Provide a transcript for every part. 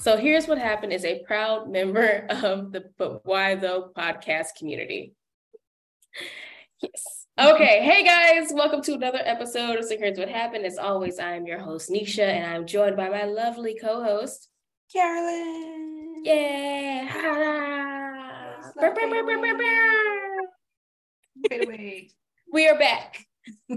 So here's what happened is a proud member of the But Why Though podcast community. Yes. Okay. Hey guys, welcome to another episode of So Here's What Happened. As always, I am your host, Nisha, and I'm joined by my lovely co-host, Carolyn. Yeah. Wait, We are back.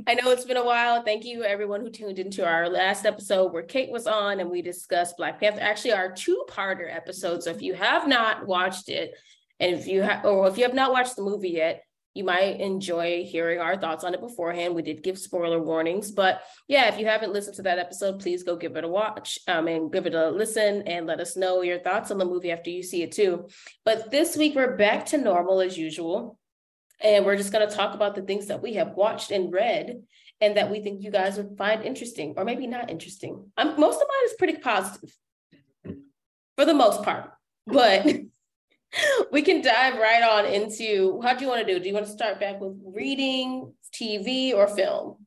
I know it's been a while. Thank you, everyone who tuned into our last episode where Kate was on and we discussed Black Panther. Actually, our two-parter episode. So if you have not watched it, and if you have, or if you have not watched the movie yet, you might enjoy hearing our thoughts on it beforehand. We did give spoiler warnings, but yeah, if you haven't listened to that episode, please go give it a watch um, and give it a listen and let us know your thoughts on the movie after you see it too. But this week we're back to normal as usual. And we're just going to talk about the things that we have watched and read and that we think you guys would find interesting or maybe not interesting. I'm, most of mine is pretty positive for the most part, but we can dive right on into how do you want to do? Do you want to start back with reading, TV, or film?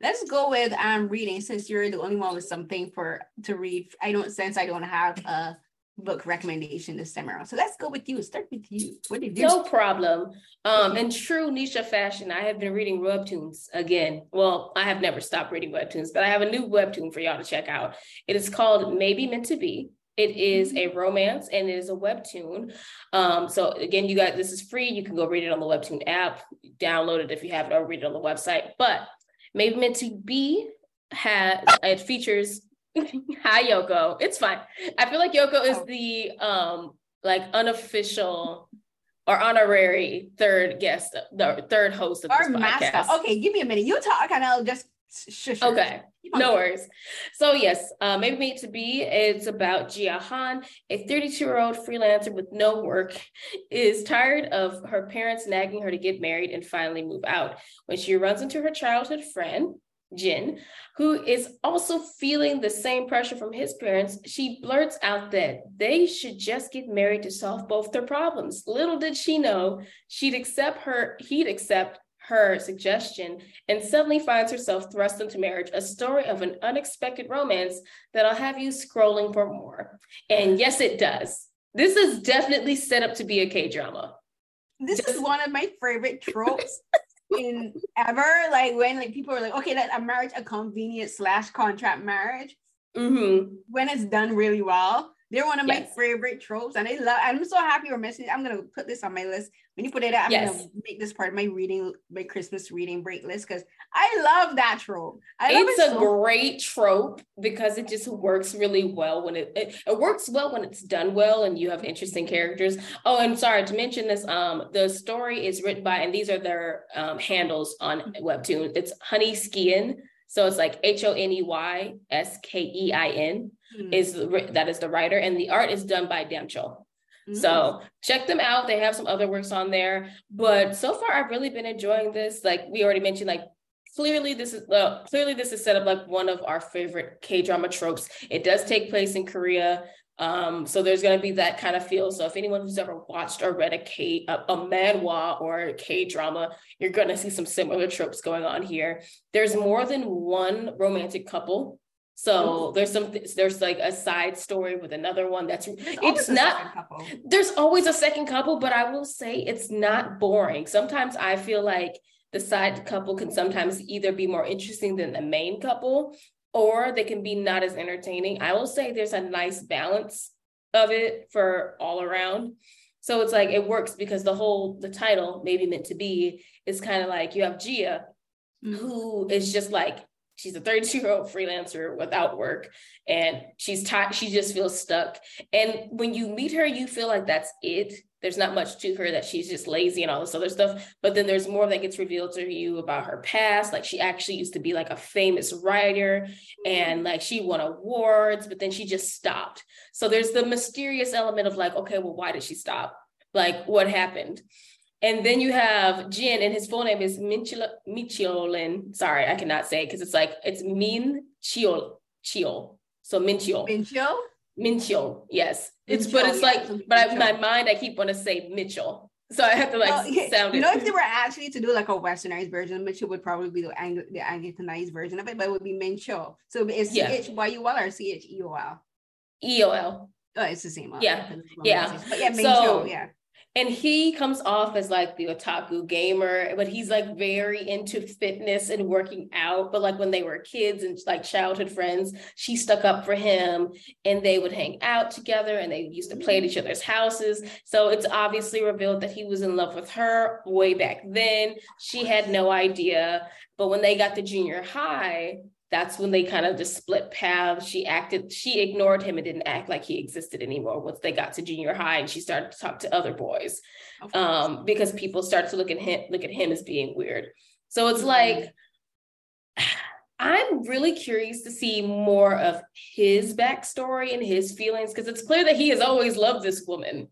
Let's go with um reading since you're the only one with something for to read. I don't sense I don't have a book recommendation this time around. So let's go with you. Start with you. What did you? No problem. Um, in true Nisha fashion, I have been reading webtoons again. Well, I have never stopped reading webtoons, but I have a new webtoon for y'all to check out. It is called Maybe Meant to Be. It is a romance and it is a webtoon. Um, so again, you guys, this is free. You can go read it on the webtoon app, download it if you have it, or read it on the website. But Maybe Meant to Be has it features Hi Yoko. It's fine. I feel like Yoko is the um like unofficial or honorary third guest, the third host of Our this podcast. mascot. Okay, give me a minute. You talk and I'll just Okay. No worries. So yes, uh, maybe meant to be. It's about Jia Han, a 32-year-old freelancer with no work, is tired of her parents nagging her to get married and finally move out. When she runs into her childhood friend, Jin, who is also feeling the same pressure from his parents, she blurts out that they should just get married to solve both their problems. Little did she know she'd accept her, he'd accept her suggestion and suddenly finds herself thrust into marriage, a story of an unexpected romance that'll have you scrolling for more. And yes, it does. This is definitely set up to be a K drama. This is one of my favorite tropes in ever. Like when like people are like, okay, that a marriage, a convenient slash contract marriage, hmm when it's done really well. They're one of my favorite tropes, and I love. I'm so happy we're missing. I'm gonna put this on my list. When you put it out, I'm Yes. gonna make this part of my reading, my Christmas reading break list because I love that trope. I love It's it a so great trope because it just works really well when it, it it works well when it's done well and you have interesting characters. Oh, and sorry to mention this. Um, the story is written by, and these are their um, handles on Webtoon. It's Honey Skein. So it's like H O N E Y S K E I N Mm. is that is the writer, and the art is done by Demcho. Mm. So check them out. They have some other works on there. But so far, I've really been enjoying this. Like we already mentioned, like clearly this is well, clearly this is set up like one of our favorite K drama tropes. It does take place in Korea. Um, so there's gonna be that kind of feel. So if anyone who's ever watched or read a K a, a manhwa or a K drama, you're gonna see some similar tropes going on here. There's more than one romantic couple. So there's some there's like a side story with another one that's There's it's not there's always a second couple, but I will say it's not boring. Sometimes I feel like the side couple can sometimes either be more interesting than the main couple, or they can be not as entertaining. I will say there's a nice balance of it for all around. So it's like it works because the whole the title, maybe meant to be, is kind of like you have Gia, Mhm. who is just like she's a 32 year old freelancer without work and she's tired she just feels stuck and when you meet her you feel like that's it there's not much to her that she's just lazy and all this other stuff but then there's more that gets revealed to you about her past like she actually used to be like a famous writer and like she won awards but then she just stopped so there's the mysterious element of like okay well why did she stop like what happened and then you have Jin, and his full name is Michiolin. Sorry, I cannot say it because it's like it's Min Chiol Chiol. So Minchiol. Mincho? Minchiol, yes. It's but it's yeah, like, so but I, in my mind, I keep want to say Mitchell. So I have to like well, sound You know, if they were actually to do like a westernized version, Mitchell would probably be the, Ang- the Anglicanized version of it, but it would be Mincho. So it's C H Y U L or C H E O L? E O L. Oh, it's the same. Yeah. Yeah. But yeah, Mincho, so, yeah and he comes off as like the otaku gamer but he's like very into fitness and working out. But like when they were kids and like childhood friends she stuck up for him and they would hang out together and they used to play at each other's houses. So it's obviously revealed that he was in love with her way back then. She had no idea. But when they got to junior high that's when they kind of just split paths. She acted, she ignored him and didn't act like he existed anymore once they got to junior high and she started to talk to other boys. Um, because people start to look at him, look at him as being weird. So it's mm-hmm. like I'm really curious to see more of his backstory and his feelings because it's clear that he has always loved this woman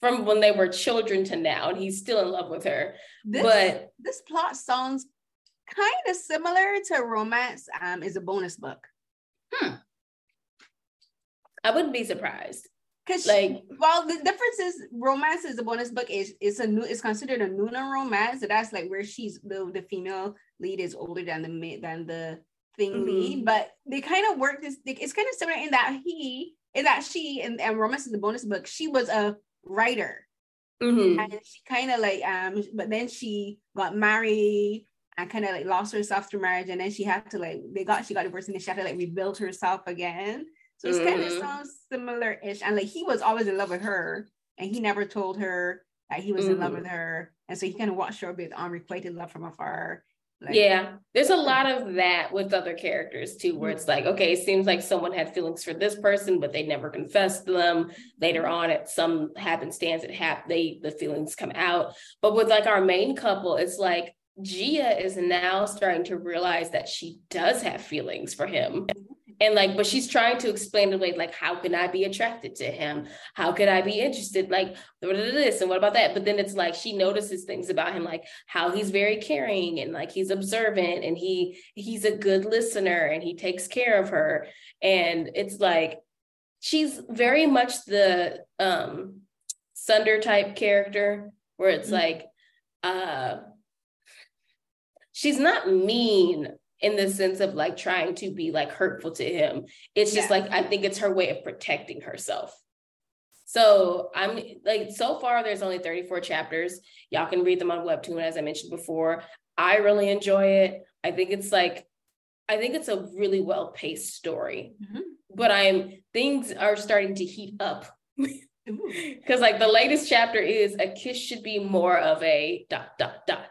from when they were children to now, and he's still in love with her. This, but this plot sounds kind of similar to romance um, is a bonus book. Hmm. I wouldn't be surprised. Cause like, she, well, the difference is romance is a bonus book is it's a new it's considered a noona romance. So that's like where she's the the female lead is older than the than the thing mm-hmm. lead, but they kind of work this. It's kind of similar in that he in that she and, and romance is a bonus book. She was a writer, mm-hmm. and she kind of like um, but then she got married and kind of like lost herself through marriage and then she had to like they got she got divorced and then she had to like rebuild herself again so it's mm-hmm. kind of sounds similar-ish and like he was always in love with her and he never told her that he was mm-hmm. in love with mm-hmm. her and so he kind of watched her with unrequited love from afar like, yeah, there's a lot of that with other characters too, where it's like, okay, it seems like someone had feelings for this person, but they never confessed to them. Later on, at some happenstance, it hap- they the feelings come out. But with like our main couple, it's like Gia is now starting to realize that she does have feelings for him. And like, but she's trying to explain the way, like, how can I be attracted to him? How could I be interested? Like, this and what about that? But then it's like she notices things about him, like how he's very caring and like he's observant and he he's a good listener and he takes care of her. And it's like she's very much the um tsundere type character where it's mm-hmm. like uh she's not mean in the sense of like trying to be like hurtful to him. It's just yeah. like I think it's her way of protecting herself. So I'm like so far there's only 34 chapters. Y'all can read them on Webtoon as I mentioned before. I really enjoy it. I think it's like I think it's a really well-paced story. Mm-hmm. But I'm things are starting to heat up. Cuz like the latest chapter is a kiss should be more of a dot dot dot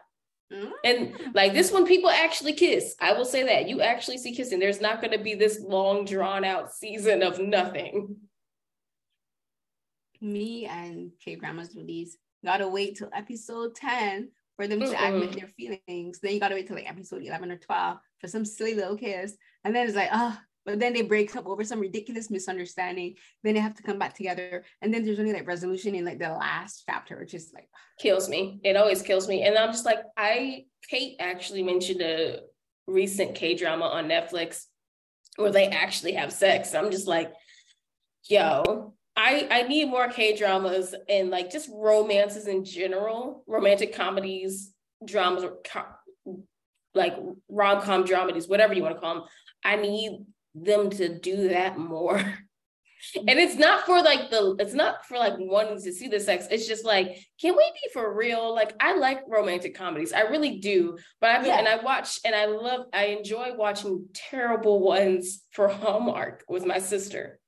Mm-hmm. And like this one, people actually kiss. I will say that you actually see kissing. There's not going to be this long, drawn out season of nothing. Me and K Grandma's these gotta wait till episode 10 for them to mm admit their feelings. Then you gotta wait till like episode 11 or 12 for some silly little kiss. And then it's like, oh, but then they break up over some ridiculous misunderstanding. Then they have to come back together. And then there's only like resolution in like the last chapter which is like kills me. It always kills me. And i'm just like i kate actually mentioned a recent k drama on netflix where they actually have sex. I'm just like yo I, I need more K dramas and like just romances in general, romantic comedies, dramas, like rom com dramedies, whatever you want to call them. I need them to do that more. Hmm. and it's not for like the it's not for like wanting to see the sex. It's just like can we be for real? Like i like romantic comedies. I really do. But i yeah. and i watch and i love i enjoy watching terrible ones for hallmark with my sister.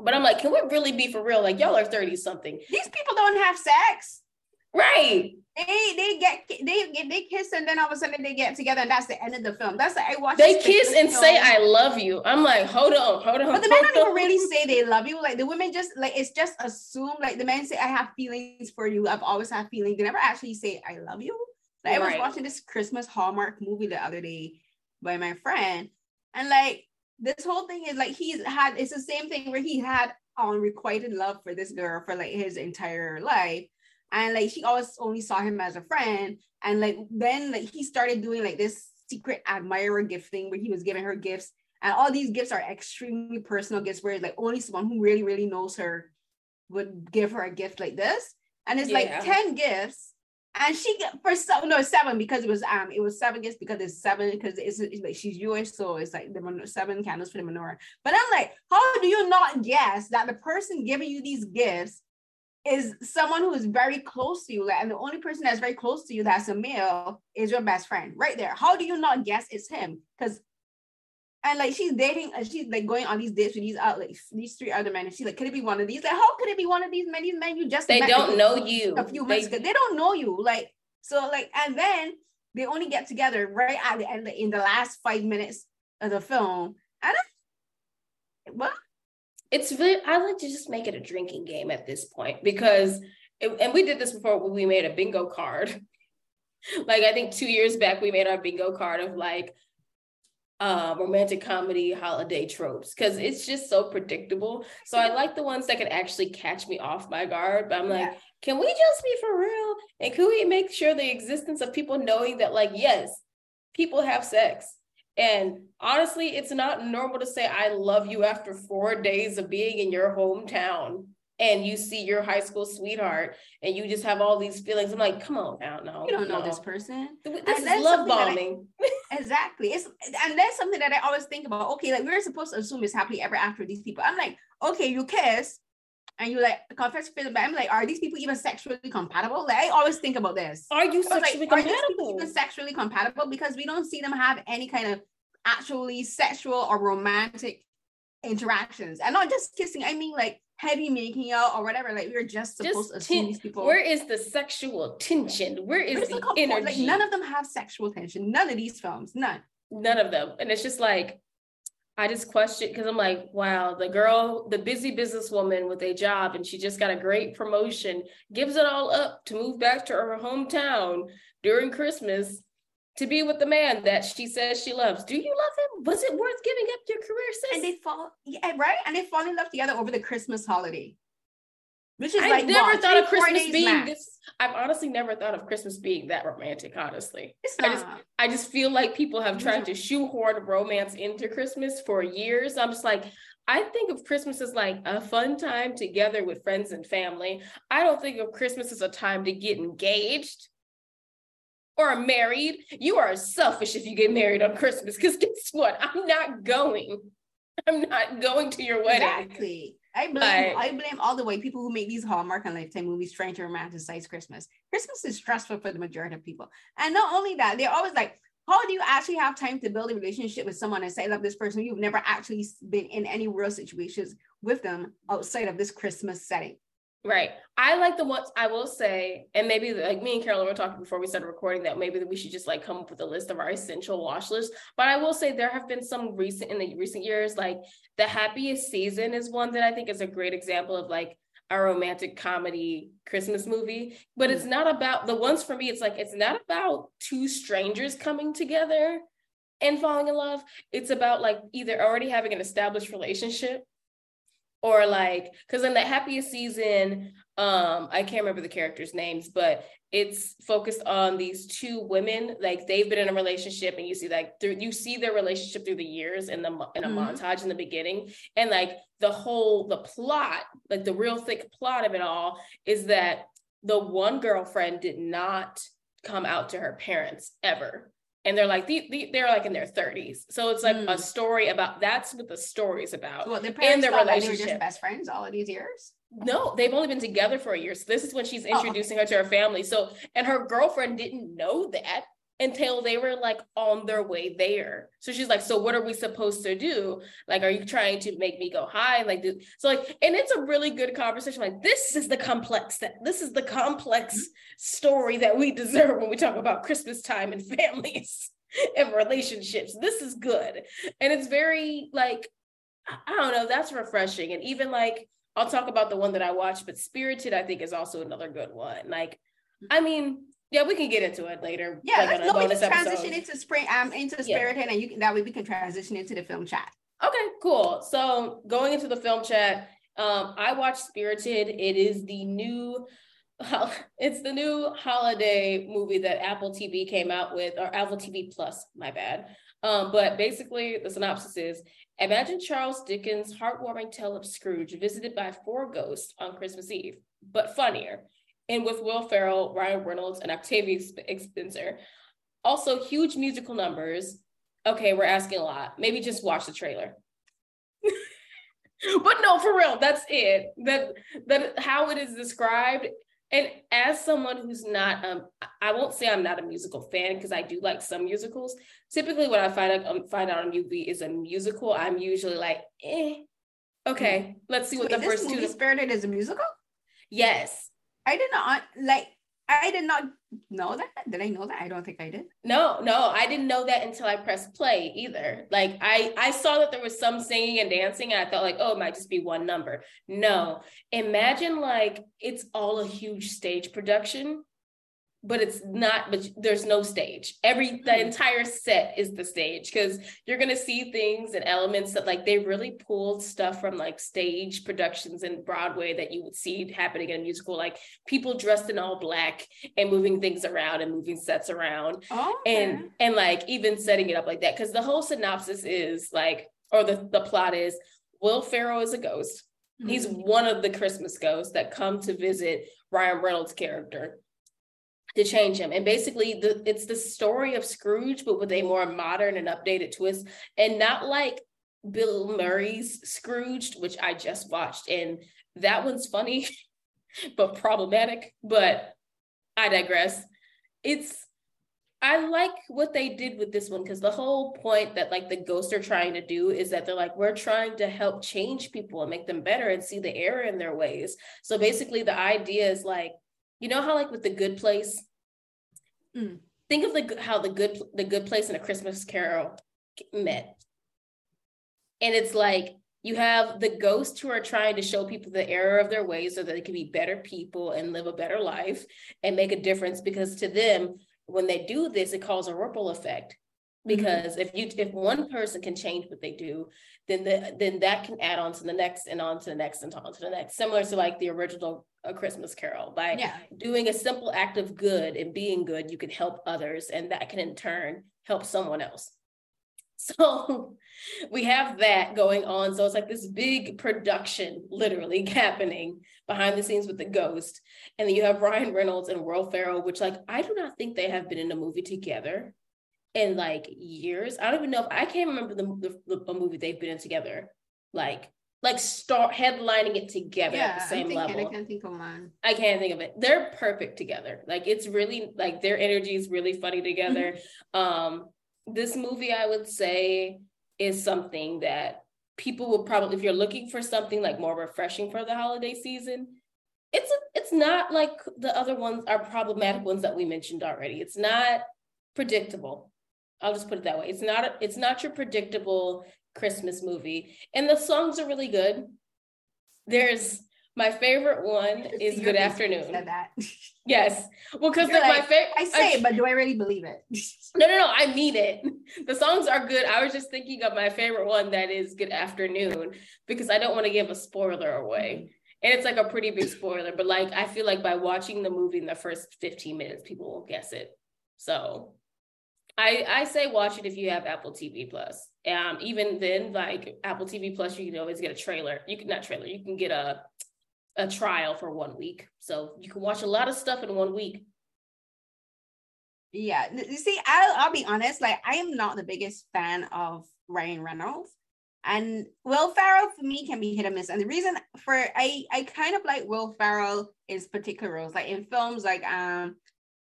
But i'm like can we really be for real? Like y'all are 30 something. These people don't have sex. Right they they get they they kiss and then all of a sudden they get together and that's the end of the film. That's the I watch. They kiss and film. say I love you. I'm like, hold on, hold on. But the men don't even really say they love you. Like the women just like it's just assumed. Like the men say I have feelings for you. I've always had feelings. They never actually say I love you. Like right. I was watching this Christmas Hallmark movie the other day by my friend, and like this whole thing is like he's had it's the same thing where he had unrequited love for this girl for like his entire life and like she always only saw him as a friend and like then like he started doing like this secret admirer gift thing where he was giving her gifts and all these gifts are extremely personal gifts where like only someone who really really knows her would give her a gift like this and it's yeah. like 10 gifts and she get for some no seven because it was um it was seven gifts because it's seven because it's, it's like she's Jewish so it's like the seven candles for the menorah. But I'm like, how do you not guess that the person giving you these gifts is someone who is very close to you, like, and the only person that's very close to you that's a male is your best friend right there. How do you not guess it's him? Because and like she's dating uh, she's like going on these dates with these out like these three other men and she's like could it be one of these? Like how could it be one of these men? These men you just they don't know you. a few months they, ago. They don't know you like so like and then they only get together right at the end in the last five minutes of the film. And I, what it's very I like to just make it a drinking game at this point because it, and we did this before when we made a bingo card like I think two years back we made our bingo card of like uh, romantic comedy holiday tropes because it's just so predictable. So I like the ones that can actually catch me off my guard. But I'm like, yeah. can we just be for real? And can we make sure the existence of people knowing that, like, yes, people have sex. And honestly, it's not normal to say I love you after four days of being in your hometown and you see your high school sweetheart and you just have all these feelings. I'm like, come on now, no. You don't know this person. This and is love bombing. I, exactly. It's and that's something that I always think about. Okay, like we're supposed to assume it's happily ever after these people. I'm like, okay, you kiss and you like confess to but I'm like, are these people even sexually compatible? Like I always think about this. Are you sexually like, compatible? Are even sexually compatible? Because we don't see them have any kind of actually sexual or romantic interactions. And not just kissing, I mean like heavy making out or whatever. Like we are just supposed just to assume these people. Where is the sexual tension? Where is Where's the, the energy? Like none of them have sexual tension. None of these films. None. None of them. And it's just like I just question because I'm like, wow, the girl, the busy businesswoman with a job, and she just got a great promotion, gives it all up to move back to her hometown during Christmas to be with the man that she says she loves. Do you love him? Was it worth giving up your career, sis? And they fall, yeah, right? And they fall in love together over the Christmas holiday. Which is I've like never what, thought of Christmas being max. this. I've honestly never thought of Christmas being that romantic, honestly. I just I just feel like people have tried to shoehorn romance into Christmas for years. I'm just like, I think of Christmas as like a fun time together with friends and family. I don't think of Christmas as a time to get engaged or married, you are selfish if you get married on Christmas. Because guess what? I'm not going. I'm not going to your wedding. Exactly. I blame but, I blame all the way people who make these Hallmark and Lifetime movies trying to romanticize Christmas. Christmas is stressful for the majority of people. And not only that, they're always like, how do you actually have time to build a relationship with someone and say, I love this person? You've never actually been in any real situations with them outside of this Christmas setting. Right. I like the ones I will say, and maybe like me and Carolyn were talking before we started recording that maybe we should just like come up with a list of our essential wash list. But I will say there have been some recent in the recent years, like the happiest season is one that I think is a great example of like a romantic comedy Christmas movie. But it's not about the ones for me, it's like it's not about two strangers coming together and falling in love. It's about like either already having an established relationship or like because in the happiest season um i can't remember the characters names but it's focused on these two women like they've been in a relationship and you see like through you see their relationship through the years in the in a mm-hmm. montage in the beginning and like the whole the plot like the real thick plot of it all is that the one girlfriend did not come out to her parents ever and they're like they, they're like in their 30s so it's like mm. a story about that's what the story's about. Well, their and their relationship they were just best friends all of these years? No they've only been together for a year. So this is when she's introducing oh, okay. her to her family. So and her girlfriend didn't know that until they were like on their way there. So she's like, so what are we supposed to do? Like, are you trying to make me go high? Like, so like, and it's a really good conversation. Like, this is the complex that this is the complex story that we deserve when we talk about Christmas time and families and relationships. This is good. And it's very like, I don't know, that's refreshing. And even like, I'll talk about the one that I watched, but Spirited, I think, is also another good one. Like, I mean, yeah, we can get into it later. Yeah, like no, we can transition episode. into spring um into spirit yeah. and you can that way we can transition into the film chat. Okay, cool. So going into the film chat, um, I watched Spirited. It is the new it's the new holiday movie that Apple TV came out with, or Apple TV Plus, my bad. Um, but basically, the synopsis is Imagine Charles Dickens' heartwarming tale of Scrooge visited by four ghosts on Christmas Eve, but funnier. And with Will Ferrell, Ryan Reynolds, and Octavia Spencer. Also, huge musical numbers. Okay, we're asking a lot. Maybe just watch the trailer. but no, for real, that's it. That that how it is described. And as someone who's not, um, I won't say I'm not a musical fan because I do like some musicals. Typically, when I find out um, find out a movie is a musical, I'm usually like, eh, okay, let's see what Wait, the first two. Spirited is a musical. Yes, I did not like I did not know that. Did I know that? I don't think I did. No, no, I didn't know that until I pressed play either. Like I I saw that there was some singing and dancing and I thought like, oh, it might just be one number. No. Imagine like it's all a huge stage production but it's not but there's no stage every the hmm. entire set is the stage because you're going to see things and elements that like they really pulled stuff from like stage productions in broadway that you would see happening in a musical like people dressed in all black and moving things around and moving sets around oh, okay. and and like even setting it up like that because the whole synopsis is like or the, the plot is will ferrell is a ghost mm-hmm. he's one of the christmas ghosts that come to visit ryan reynolds character to change him. And basically, the, it's the story of Scrooge, but with a more modern and updated twist, and not like Bill Murray's Scrooged, which I just watched, and that one's funny, but problematic. But I digress. It's I like what they did with this one because the whole point that like the ghosts are trying to do is that they're like, we're trying to help change people and make them better and see the error in their ways. So basically, the idea is like you know how like with the good place mm. think of the how the good the good place and a christmas carol met and it's like you have the ghosts who are trying to show people the error of their ways so that they can be better people and live a better life and make a difference because to them when they do this it calls a ripple effect mm-hmm. because mm-hmm. if you if one person can change what they do then the, then that can add on to the next and on to the next and on to the next similar to like the original a Christmas Carol. By yeah. doing a simple act of good and being good, you can help others, and that can in turn help someone else. So we have that going on. So it's like this big production literally happening behind the scenes with the ghost. And then you have Ryan Reynolds and Will Ferrell, which like I do not think they have been in a movie together in like years. I don't even know if I can't remember the, the, the movie they've been in together. Like like start headlining it together yeah, at the same level. I can't think of one. I can't think of it. They're perfect together. Like it's really like their energy is really funny together. um, this movie, I would say, is something that people will probably, if you're looking for something like more refreshing for the holiday season, it's a, it's not like the other ones are problematic ones that we mentioned already. It's not predictable. I'll just put it that way. It's not it's not your predictable Christmas movie. And the songs are really good. There's my favorite one is Good Afternoon. Said that. Yes. Well, because like, my favorite I say I, it, but do I really believe it? no, no, no. I mean it. The songs are good. I was just thinking of my favorite one that is Good Afternoon because I don't want to give a spoiler away. Mm-hmm. And it's like a pretty big spoiler, but like I feel like by watching the movie in the first 15 minutes, people will guess it. So I I say watch it if you have Apple TV Plus. Um, even then, like Apple TV Plus, you can always get a trailer. You can not trailer. You can get a a trial for one week, so you can watch a lot of stuff in one week. Yeah, you see, I'll I'll be honest. Like, I am not the biggest fan of Ryan Reynolds, and Will Ferrell for me can be hit or miss. And the reason for I I kind of like Will Ferrell is particular roles, like in films like um,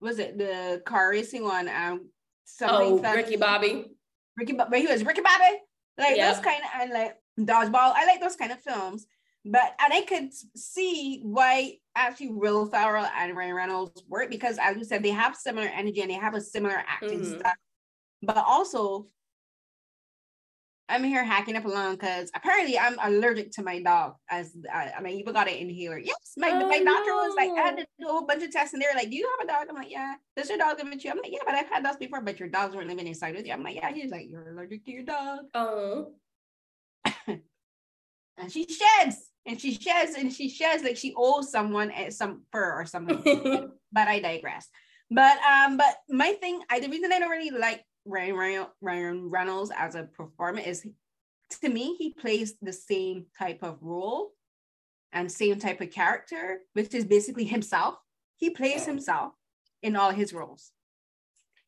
was it the car racing one? Um, oh, Ricky Bobby. Ricky, but he was Ricky Bobby, like those kind of and like dodgeball. I like those kind of films, but and I could see why actually Will Ferrell and Ryan Reynolds work because, as you said, they have similar energy and they have a similar acting mm-hmm. style. But also, I'm here hacking up alone because apparently I'm allergic to my dog. As I, I mean, you got an inhaler. Yes, my oh, my doctor no. was like, I had to do a whole bunch of tests, and they were like, "Do you have a dog?" I'm like, "Yeah." Does your dog live with you? I'm like, "Yeah," but I've had dogs before, but your dogs weren't living inside with you. I'm like, "Yeah." He's like, "You're allergic to your dog." Oh. and she sheds, and she sheds, and she sheds like she owes someone eh, some fur or something. but I digress. But um, but my thing, I the reason I don't really like Ryan, Ryan Reynolds as a performer is to me, he plays the same type of role and same type of character, which is basically himself. he plays himself in all his roles.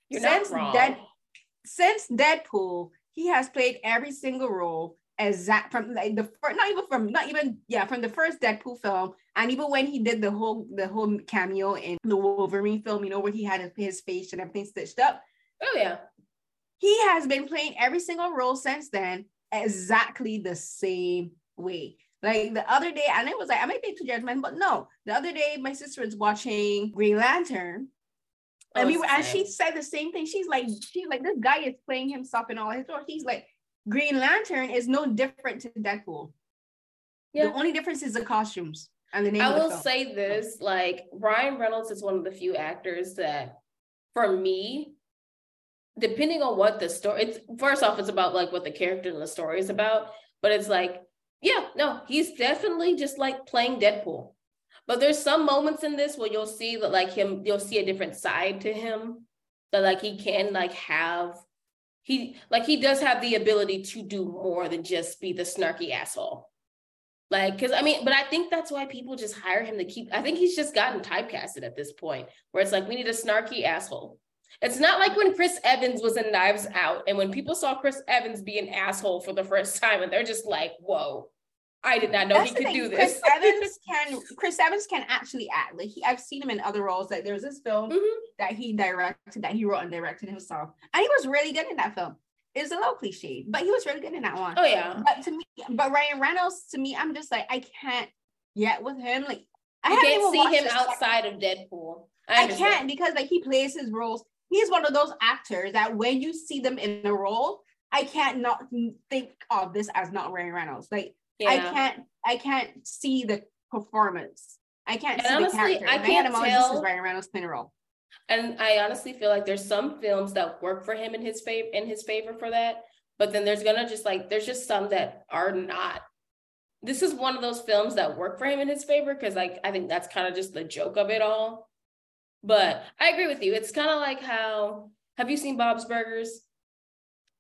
You're since not wrong. Dead, since Deadpool, he has played every single role exact from like the first, not even from not even yeah from the first Deadpool film, and even when he did the whole the whole cameo in the Wolverine film, you know where he had his face and everything stitched up. Oh yeah, he has been playing every single role since then exactly the same way. Like the other day, and it was like I might be too judgmental, but no. The other day, my sister was watching Green Lantern, oh, and we were, and she said the same thing. She's like, she's like, this guy is playing himself in all his roles. He's like, Green Lantern is no different to Deadpool. Yeah. The only difference is the costumes and the name. I will say this: like Ryan Reynolds is one of the few actors that, for me, depending on what the story, it's first off, it's about like what the character and the story is about, but it's like yeah, no, he's definitely just like playing Deadpool. But there's some moments in this where you'll see that like him, you'll see a different side to him that like he can like have he like he does have the ability to do more than just be the snarky asshole. Like, because I mean, but I think that's why people just hire him to keep. I think he's just gotten typecasted at this point, where it's like we need a snarky asshole. It's not like when Chris Evans was in Knives Out, and when people saw Chris Evans be an asshole for the first time, and they're just like, "Whoa, I did not know That's he could thing. do this. Chris Evans can Chris Evans can actually act. Like he, I've seen him in other roles. Like there was this film mm-hmm. that he directed, that he wrote and directed himself, and he was really good in that film. It's a little cliche, but he was really good in that one. Oh yeah. But to me, but Ryan Reynolds, to me, I'm just like I can't yet with him. Like I you can't see him outside of Deadpool. I, I can't because like he plays his roles. He's one of those actors that when you see them in a role, I can't not think of this as not Ryan Reynolds. Like yeah. I can't I can't see the performance. I can't and see honestly, the character. I can't tell. This is Ryan Reynolds playing a role. And I honestly feel like there's some films that work for him in his favor in his favor for that. But then there's gonna just like there's just some that are not. This is one of those films that work for him in his favor because like I think that's kind of just the joke of it all. But I agree with you. It's kind of like how have you seen Bob's Burgers?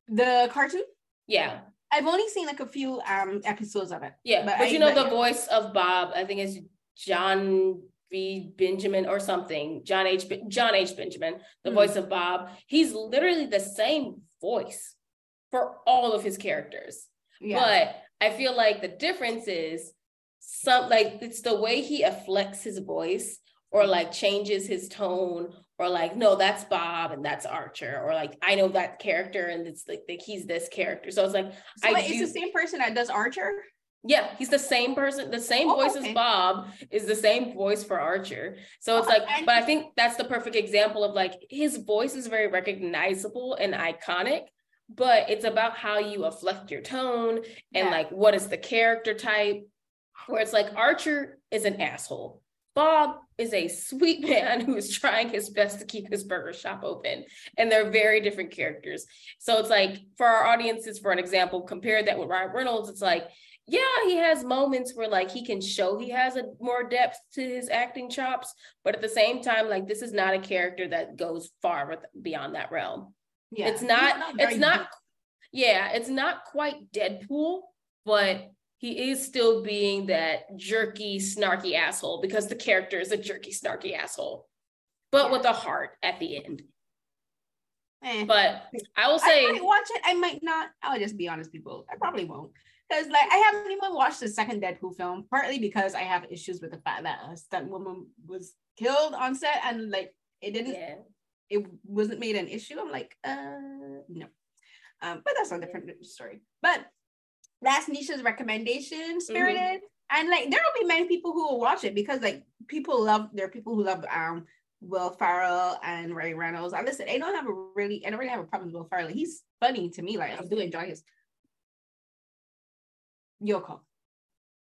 The cartoon? Yeah. I've only seen like a few um episodes of it. Yeah, but, but you know but, the voice of Bob, I think is John V. Benjamin or something. John H. John H. Benjamin, the mm-hmm. voice of Bob. He's literally the same voice for all of his characters. Yeah. But I feel like the difference is some like it's the way he afflects his voice or like changes his tone or like no that's bob and that's archer or like i know that character and it's like, like he's this character so it's like so I it's do, the same person that does archer yeah he's the same person the same oh, voice okay. as bob is the same voice for archer so it's oh, like but i think that's the perfect example of like his voice is very recognizable and iconic but it's about how you affect your tone and yeah. like what is the character type where it's like archer is an asshole Bob is a sweet man who is trying his best to keep his burger shop open. And they're very different characters. So it's like for our audiences, for an example, compare that with Ryan Reynolds, it's like, yeah, he has moments where like he can show he has a more depth to his acting chops, but at the same time, like this is not a character that goes far beyond that realm. Yeah, it's not, not it's not, yeah, it's not quite Deadpool, but he is still being that jerky, snarky asshole because the character is a jerky, snarky asshole, but with a heart at the end. Eh. But I will say, I might watch it. I might not. I'll just be honest, people. I probably won't because, like, I haven't even watched the second Deadpool film. Partly because I have issues with the fact that a stunt woman was killed on set, and like, it didn't. Yeah. It wasn't made an issue. I'm like, uh, no. Um, but that's a different story. But that's Nisha's recommendation, Spirited. Mm-hmm. And like there will be many people who will watch it because like people love there are people who love um Will Ferrell and Ray Reynolds. I listen, I don't have a really I don't really have a problem with Will Ferrell. He's funny to me. Like I do enjoy his Yoko.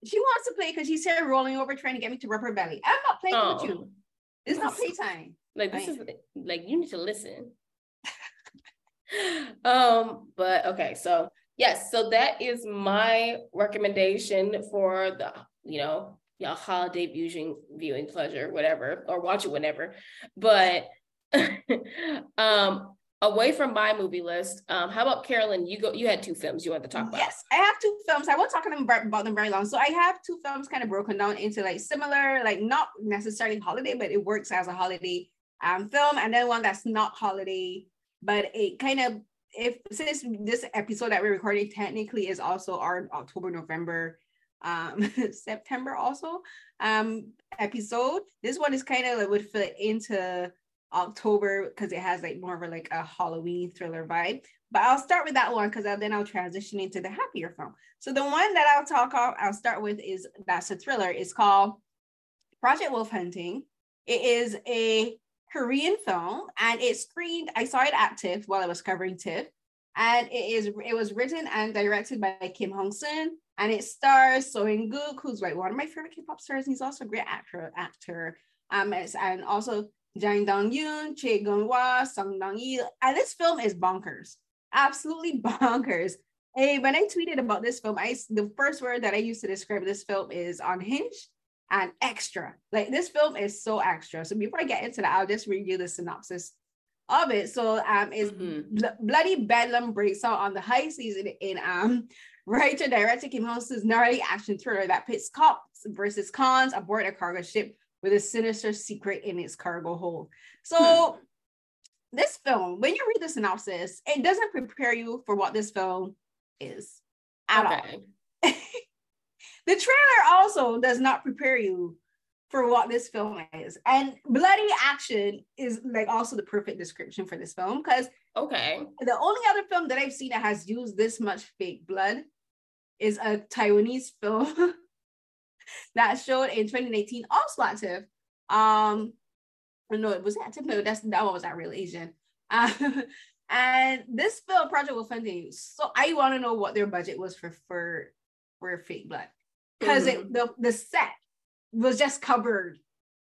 She wants to play because she's here rolling over trying to get me to rub her belly. I'm not playing oh. with you. It's not playtime. Like this is like you need to listen. um, but okay, so yes, so that is my recommendation for the, you know, your holiday viewing viewing pleasure, whatever, or watch it whenever. But um away from my movie list, um, how about Carolyn? You go. You had two films you wanted to talk about. Yes, I have two films. I won't talk about them very long. So I have two films kind of broken down into like similar, like not necessarily holiday, but it works as a holiday um, film, and then one that's not holiday, but it kind of if since this episode that we're recording technically is also our October November um September also um episode. This one is kind of like would fit into October because it has like more of a like a Halloween thriller vibe. But I'll start with that one because then I'll transition into the happier film. So the one that I'll talk about, I'll start with is that's a thriller. It's called Project Wolf Hunting. It is a Korean film and it screened. I saw it at TIFF while I was covering TIFF, and it is it was written and directed by Kim Hong Sun and it stars Seo In Guk, who's like one of my favorite K-pop stars. He's also a great actor. Actor, um, and also Jang Dong Yoon, Choi Gwi Hwa, Sung Dong Il. And this film is bonkers, absolutely bonkers. Hey, when I tweeted about this film, I the first word that I used to describe this film is unhinged and extra. Like this film is so extra. So before I get into that, I'll just read you the synopsis of it. So um, it's mm-hmm. bl- bloody bedlam breaks out on the high season in um writer director Kim Hong-sun's gnarly action thriller that pits cops versus cons aboard a cargo ship with a sinister secret in its cargo hold. So, hmm. this film, when you read the synopsis, it doesn't prepare you for what this film is at okay. all. the trailer also does not prepare you for what this film is. And bloody action is like also the perfect description for this film because okay. The only other film that I've seen that has used this much fake blood is a Taiwanese film that showed in 2018 also active. Um, no, it was active. No, that's that one was that real Asian. Uh, and this film project Wolf Hunting. So I want to know what their budget was for for for fake blood because mm-hmm. the the set was just covered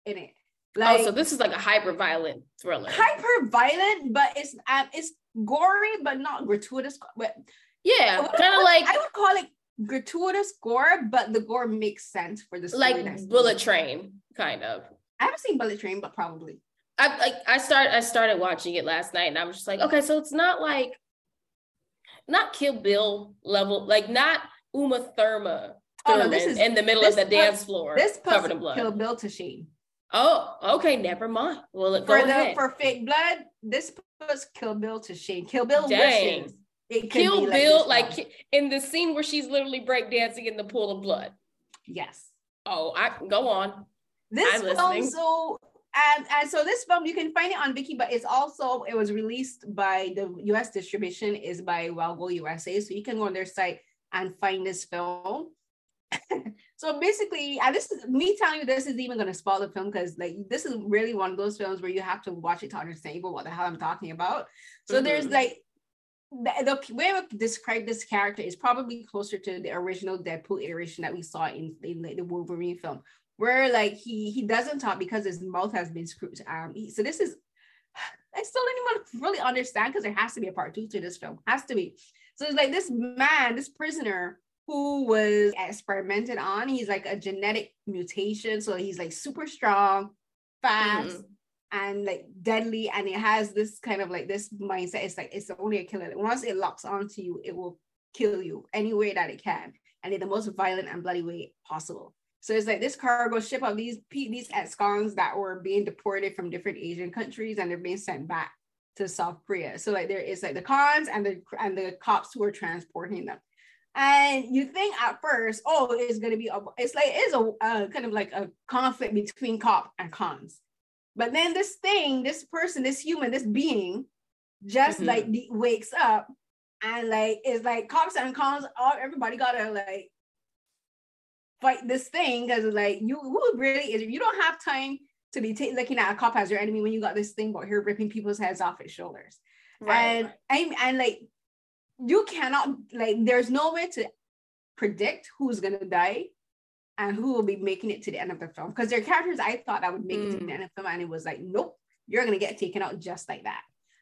in it. Like, oh, so this is like a hyper violent thriller. Hyper violent, but it's um, it's gory, but not gratuitous. But yeah, kind of like I would call it gratuitous gore, but the gore makes sense for the story. Like Bullet Train, kind of. I haven't seen Bullet Train, but probably. I like I start I started watching it last night and I was just like, okay, so it's not like not Kill Bill level, like not Uma Thurman oh, no, this is, in the middle of the puts, dance floor this covered in blood. Kill Bill to shame. Oh, okay, never mind. Well, for the ahead. for fake blood, this puts Kill Bill to shame. Kill Bill Dang. It Kill Bill, like, like in the scene where she's literally breakdancing in the pool of blood. Yes. Oh, I go on. This I'm film, so and and so this film you can find it on Viki, but it's also it was released by the U.S. distribution is by Well Go USA, so you can go on their site and find this film. so basically, and this is me telling you this is even going to spoil the film because like this is really one of those films where you have to watch it to understand what the hell I'm talking about. So mm-hmm. there's like the, the way I would describe this character is probably closer to the original Deadpool iteration that we saw in, in the Wolverine film, where like he he doesn't talk because his mouth has been screwed. Um, he, so this is I still don't even really understand because there has to be a part two to this film, has to be. So it's like this man, this prisoner who was experimented on. He's like a genetic mutation, so he's like super strong, fast. Mm-hmm and like deadly and it has this kind of like this mindset. It's like it's only a killer. Once it locks onto you it will kill you any way that it can and in the most violent and bloody way possible. So it's like this cargo ship of these these ex-cons that were being deported from different asian countries and they're being sent back to south korea. So like there is like the cons and the and the cops who are transporting them and you think at first, oh, it's gonna be a, it's like it's a uh, kind of like a conflict between cop and cons. But then this thing, this person, this human, this being, just mm-hmm. like wakes up and like is like cops and cons. All everybody gotta like fight this thing because like you who really is you don't have time to be t- looking at a cop as your enemy when you got this thing about here ripping people's heads off his shoulders. Right. And I'm and like you cannot like there's no way to predict who's gonna die and who will be making it to the end of the film. Because there are characters I thought I would make mm. it to the mm. end of the film, and it was like, nope, you're gonna get taken out just like that.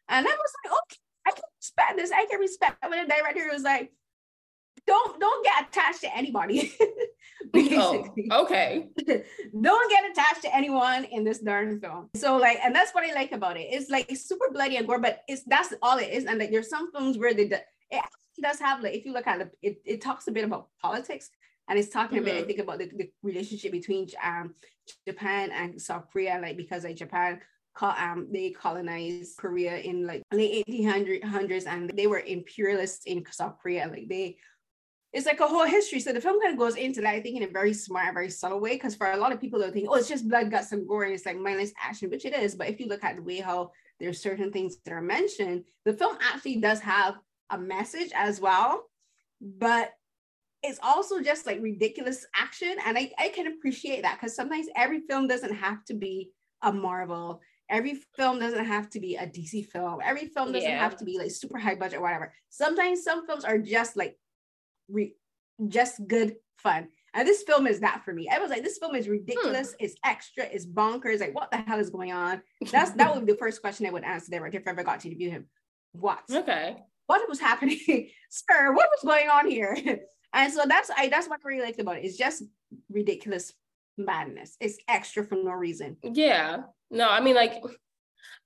And I was like, okay, I can respect this. I can respect when the director was like, don't don't get attached to anybody. oh, okay. don't get attached to anyone in this darn film. So like, and that's what I like about it. It's like it's super bloody and gore, but it's that's all it is. And like there's some films where they it does have like if you look at it, it, it talks a bit about politics and it's talking mm-hmm. a bit, I mm-hmm. think, about the, the relationship between um Japan and South Korea, like because like Japan um, they colonized Korea in like late 1800s and they were imperialists in South Korea. Like they it's like a whole history. So the film kind of goes into that, I think, in a very smart, very subtle way. Because for a lot of people, they'll think, oh, it's just blood, guts, and gore, and it's like mindless action, which it is. But if you look at the way how there's certain things that are mentioned, the film actually does have a message as well. But it's also just like ridiculous action. And I, I can appreciate that because sometimes every film doesn't have to be a Marvel. Every film doesn't have to be a DC film. Every film doesn't yeah. have to be like super high budget or whatever. Sometimes some films are just like re- just good fun. And this film is that for me. I was like, this film is ridiculous. Hmm. It's extra. It's bonkers. Like, what the hell is going on? That's that would be the first question I would answer there? If I ever got to interview him. What? Okay. What was happening, sir? What was going on here? and so that's I that's what I really liked about it. It's just ridiculous madness. It's extra for no reason. Yeah. No, I mean, like,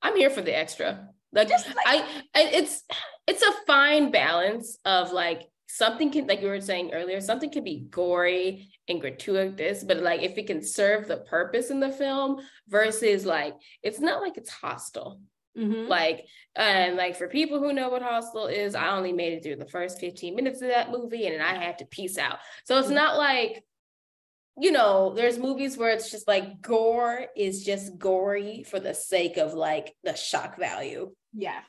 I'm here for the extra. Like, just like I, I, it's it's a fine balance of like something can like you were saying earlier something can be gory and gratuitous but like if it can serve the purpose in the film versus like it's not like it's hostile mm-hmm. like and like for people who know what Hostel is i only made it through the first 15 minutes of that movie and i had to peace out so it's mm-hmm. not like you know there's movies where it's just like gore is just gory for the sake of like the shock value yeah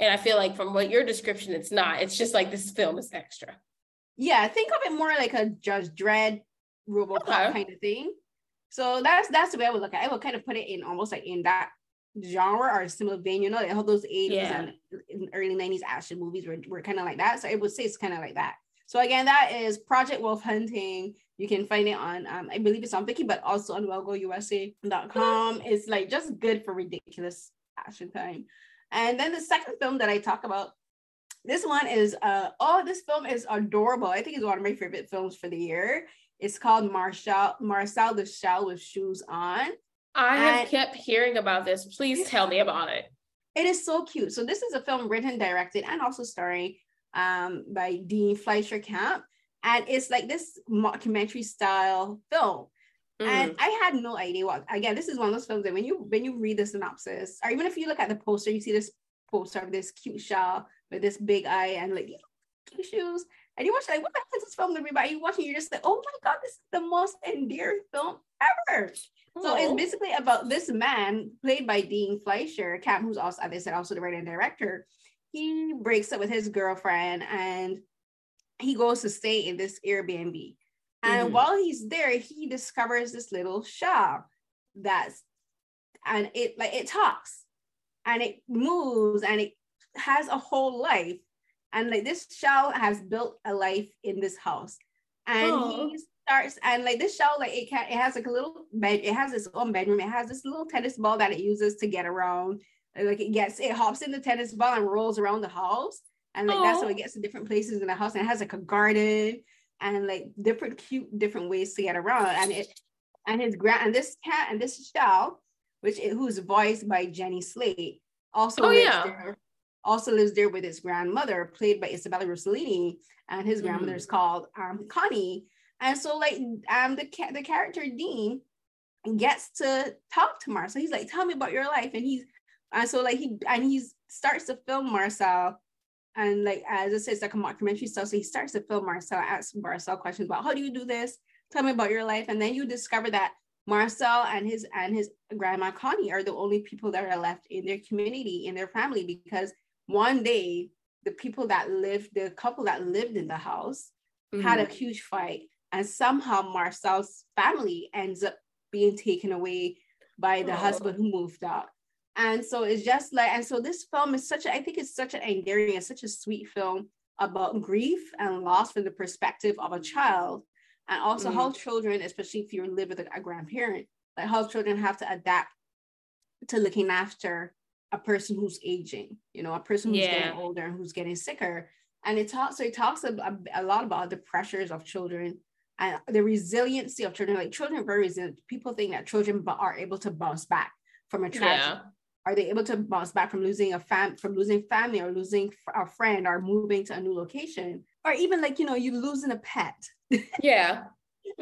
and I feel like from what your description, it's not. It's just like this film is extra. Yeah, think of it more like a Judge Dredd RoboCop okay. kind of thing. So that's that's the way I would look at it. I would kind of put it in almost like in that genre or similar vein. You know, like all those 80s yeah. and early 90s action movies were, were kind of like that. So I would say it's kind of like that. So again, that is Project Wolf Hunting. You can find it on, um, I believe it's on Viki, but also on WellGoUSA.com. It's like just good for ridiculous action time. And then the second film that I talk about, this one is uh oh, this film is adorable. I think it's one of my favorite films for the year. It's called Marcel Marcel the Shell with Shoes On. I have and kept hearing about this. Please tell me about it. It is so cute. So this is a film written, directed, and also starring um, by Dean Fleischer Camp. And it's like this documentary style film. Mm. And I had no idea what again, this is one of those films that when you when you read the synopsis, or even if you look at the poster, you see this poster of this cute shell with this big eye and like cute shoes. And you watch like, what the hell is this film gonna be about? You watching, you're just like, oh my god, this is the most endearing film ever. Oh. So it's basically about this man played by Dean Fleischer, Camp, who's also, as I said, also the writer and director. He breaks up with his girlfriend and he goes to stay in this Airbnb. And mm-hmm. while he's there, he discovers this little shell that's and it like it talks and it moves and it has a whole life. And like this shell has built a life in this house. And oh. he starts and like this shell, like it can it has like a little bed, it has its own bedroom, it has this little tennis ball that it uses to get around. Like it gets it hops in the tennis ball and rolls around the house. And like oh. that's how it gets to different places in the house. And it has like a garden and like different cute different ways to get around and it and his grand and this cat and this shell which who's voiced by jenny slate also oh, yeah. there also lives there with his grandmother played by isabella rossellini and his grandmother is called um, connie and so like um the the character dean gets to talk to marcel he's like tell me about your life and he's and so like he and he starts to film marcel and like as I said, it's like a documentary stuff. So he starts to film Marcel, asks Marcel questions about how do you do this? Tell me about your life. And then you discover that Marcel and his and his grandma Connie are the only people that are left in their community, in their family, because one day the people that lived, the couple that lived in the house mm-hmm. had a mm-hmm. huge fight. And somehow Marcel's family ends up being taken away by the oh. husband who moved out and so it's just like and so this film is such a, I think it's such an endearing and such a sweet film about grief and loss from the perspective of a child and also mm how children especially if you live with a, a grandparent like how children have to adapt to looking after a person who's aging you know a person who's yeah. getting older and who's getting sicker and it talks so it talks a, a, lot about the pressures of children and the resiliency of children like children are very resilient people think that children are able to bounce back from a tragedy yeah. are they able to bounce back from losing a fam from losing family or losing a friend or moving to a new location or even like you know you losing a pet yeah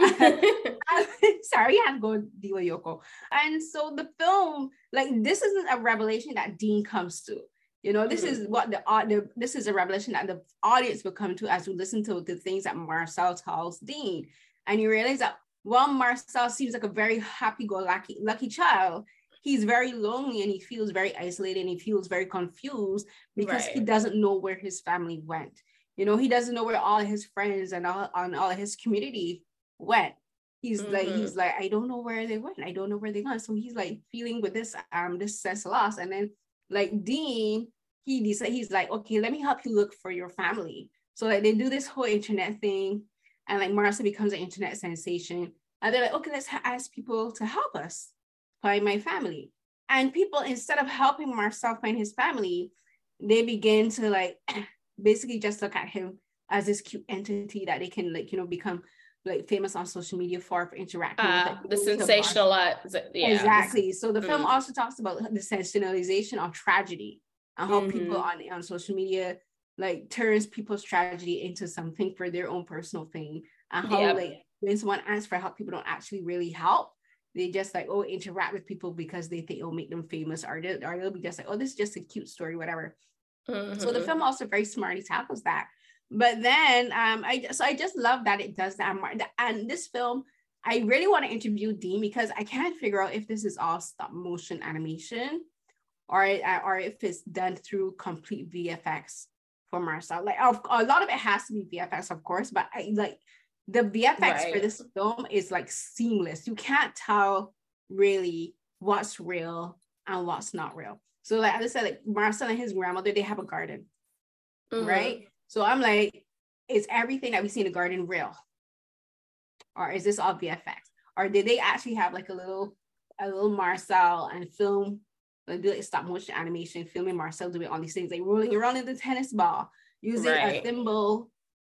sorry, I had to go deal with Yoko. And so the film, like this isn't a revelation that Dean comes to. You know, this mm-hmm. is what the, the this is a revelation that the audience will come to as we listen to the things that Marcel tells Dean. And you realize that while Marcel seems like a very happy-go-lucky lucky child, he's very lonely and he feels very isolated and he feels very confused because right. he doesn't know where his family went. You know, he doesn't know where all his friends and all on all his community went. He's mm-hmm. like, he's like, I don't know where they went. I don't know where they gone. So he's like feeling with this um this sense of loss. And then like Dean, he decided he's like, okay, let me help you look for your family. So like they do this whole internet thing, and like Marcel becomes an internet sensation. And they're like, okay, let's ask people to help us find my family. And people, instead of helping Marcel find his family, they begin to like basically just look at him as this cute entity that they can like, you know, become like famous on social media for, for interacting uh, with the sensational yeah exactly so the mm. film also talks about the sensationalization of tragedy and how mm-hmm. people on, on social media like turns people's tragedy into something for their own personal thing and how yep. like when someone asks for help people don't actually really help they just like oh interact with people because they think it'll make them famous or, they, or they'll be just like oh this is just a cute story whatever mm-hmm. so the mm-hmm. film also very smartly tackles that but then um, I so I just love that it does that. And this film, I really want to interview Dean because I can't figure out if this is all stop motion animation or or if it's done through complete VFX for Marcel. Like a lot of it has to be VFX, of course, but I like the VFX right. for this film is like seamless. You can't tell really what's real and what's not real. So like I said, like Marcel and his grandmother, they have a garden, mm-hmm. right? So I'm like, is everything that we see in the garden real? Or is this all VFX? Or did they actually have like a little, a little Marcel and film, like do like stop motion animation, filming Marcel doing all these things, like rolling around in the tennis ball, using right. a thimble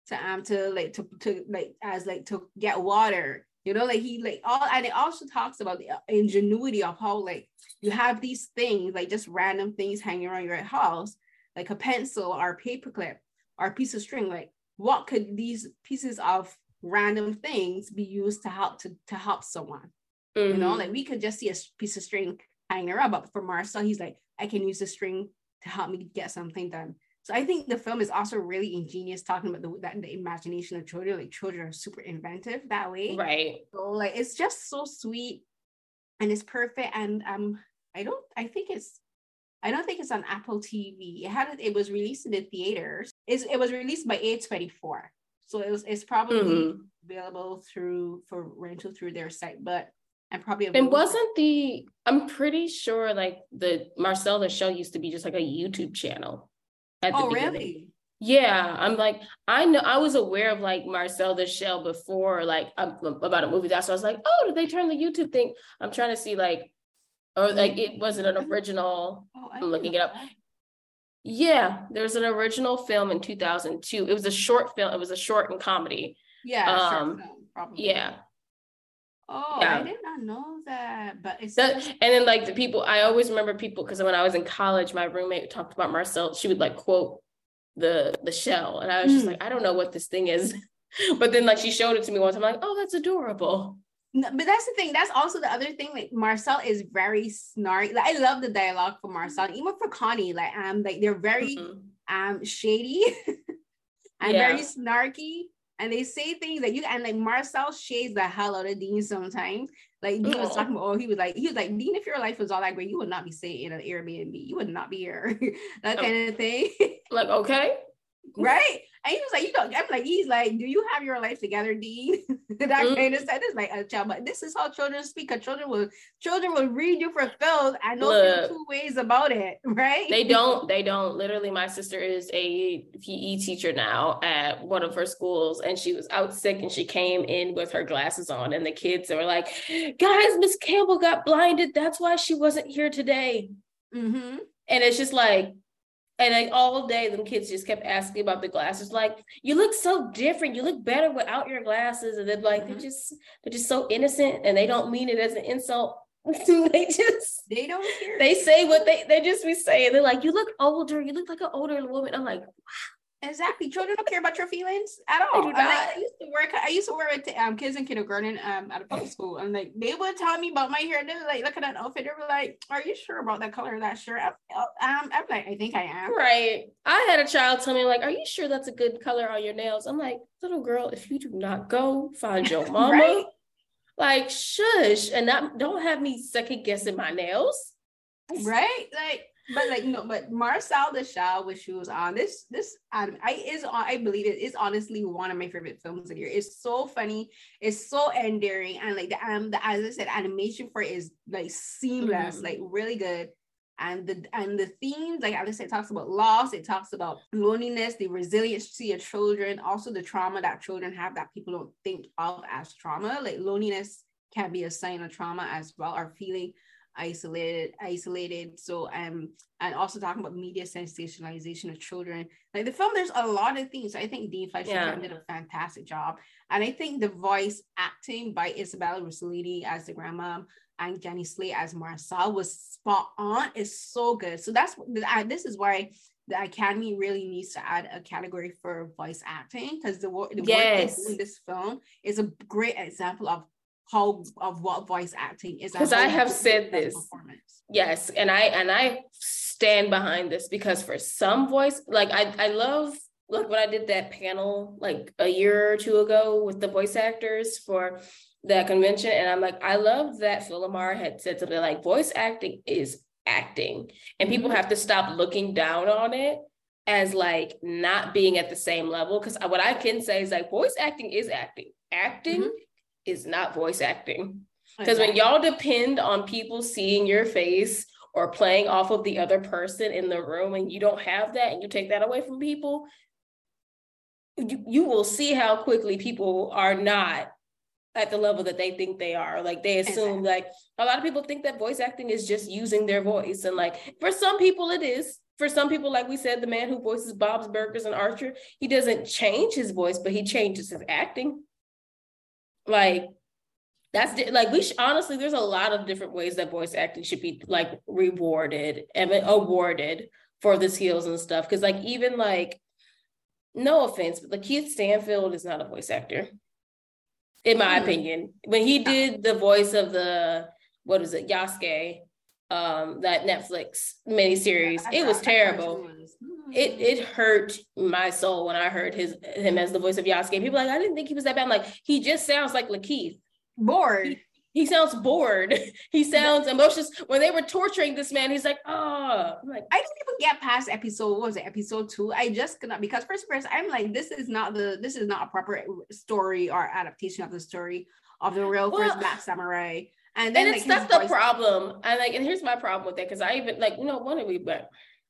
to um to like to to like as like to get water you know like he like all and it also talks about the ingenuity of how like you have these things like just random things hanging around your house like a pencil or a paperclip or a piece of string like what could these pieces of random things be used to help to, to help someone mm-hmm. you know mm-hmm. like we could just see a piece of string hanging around but for marcel he's like i can use the string to help me get something done so i think the film is also really ingenious talking about the, that, the imagination of children like children are super inventive that way right so like it's just so sweet and it's perfect and um i don't i think it's I don't think it's on Apple TV. It had it was released in the theaters. It's, it was released by A24. So it was it's probably mm-hmm. available through for rental through their site, but and probably and wasn't the I'm pretty sure like the Marcel the show used to be just like a YouTube channel. At the oh, beginning. really? Yeah, I'm like I know I was aware of like Marcel the Shell before like um, about a movie. That's so I was like, oh, did they turn the YouTube thing? I'm trying to see like or like it wasn't an original. Oh, I'm looking it up. Yeah, there's an original film in 2002. It was a short film. It was a short and comedy. Yeah, um, film, probably. Yeah. Oh, yeah. I did not know that. But it's that, just- and then like the people, I always remember people because when I was in college, my roommate talked about Marcel. She would like quote the the shell, and I was just mm. like, I don't know what this thing is. but then like she showed it to me once. I'm like, oh, that's adorable. No, but that's the thing. That's also the other thing. Like Marcel is very snarky. Like I love the dialogue for Marcel, even for Connie. Like um, like they're very mm-hmm. um shady and yeah. very snarky, and they say things that you and like Marcel shades the hell out of Dean sometimes. Like Dean was talking about, oh, he was like, he was like, Dean, if your life was all that great, you would not be staying in an Airbnb. You would not be here. that oh. kind of thing. like, okay. Right. And he was like, you know, I'm like, he's like, do you have your life together, Dean? that mm-hmm. kind of said this like a child, but this is how children speak. Cause children will children will read you for filth I know Look, two ways about it, right? They don't, they don't. Literally, my sister is a PE teacher now at one of her schools, and she was out sick and she came in with her glasses on, and the kids were like, guys, Miss Campbell got blinded. That's why she wasn't here today. Mm-hmm. And it's just like, And like all day, them kids just kept asking about the glasses. Like, you look so different. You look better without your glasses. And they're like, mm-hmm. they're just, they're just so innocent, and they don't mean it as an insult. they just, they don't care. They say what they, they just be saying. They're like, you look older. You look like an older woman. I'm like, wow Exactly. Children don't care about your feelings at all. I, I, used to work. I used to work with um, kids in kindergarten um, at a public school, and like they would tell me about my hair. They were like, "Look at that outfit." They were like, "Are you sure about that color of that shirt?" I'm, um, I'm like, "I think I am." Right. I had a child tell me like, "Are you sure that's a good color on your nails?" I'm like, "Little girl, if you do not go find your mama, right? like shush, and not, don't have me second guessing my nails." Right. Like but like no, but Marcel the Shell, which she was on this this um I is I believe it is honestly one of my favorite films of the year. It's so funny, it's so endearing, and like the um the as I said, animation for it is like seamless, mm-hmm. like really good. And the and the themes, like I said, it talks about loss, it talks about loneliness, the resiliency of children, also the trauma that children have that people don't think of as trauma. Like loneliness can be a sign of trauma as well, or feeling isolated isolated. So um and also talking about media sensationalization of children. Like the film there's a lot of things. I think dean fleischer yeah. did a fantastic job. And i think the voice acting by isabella rossellini as the grandma and jenny slate as marcel was spot on. Is so good. So that's this is why the academy really needs to add a category for voice acting because the, the yes. work in this film is a great example of how of what voice acting is. Because i have said this. yes and i and i stand behind this because for some voice like i i love like when i did that panel like a year or two ago with the voice actors for that convention and i'm like i love that Phil LaMarr had said something like voice acting is acting and people mm-hmm. have to stop looking down on it as like not being at the same level because what i can say is like voice acting is acting. Acting mm-hmm is not voice acting. Because when y'all depend on people seeing your face or playing off of the other person in the room and you don't have that and you take that away from people, you, you will see how quickly people are not at the level that they think they are. Like they assume exactly. like a lot of people think that voice acting is just using their voice. And like for some people it is. For some people, like we said, the man who voices Bob's Burgers and Archer, he doesn't change his voice, but he changes his acting. Like that's like we should, honestly there's a lot of different ways that voice acting should be like rewarded and awarded for the skills and stuff. Because like even like no offense but like Keith Stanfield is not a voice actor in my mm. opinion. When he did the voice of the what is it Yasuke um that Netflix miniseries yeah, it was terrible. it it it hurt my soul when I heard his him as the voice of Yasuke. People like, I didn't think he was that bad. I'm like, he just sounds like Lakeith. Bored. He, he sounds bored. he sounds emotional. When they were torturing this man, he's like, oh, I'm like, I didn't even get past episode. What was it? Episode two. I just cannot because first first, I'm like, this is not the this is not a proper story or adaptation of the story of the real well, first Black Samurai. And then and it's like, that's the problem. And like, and here's my problem with it because I even like, you know, one of we but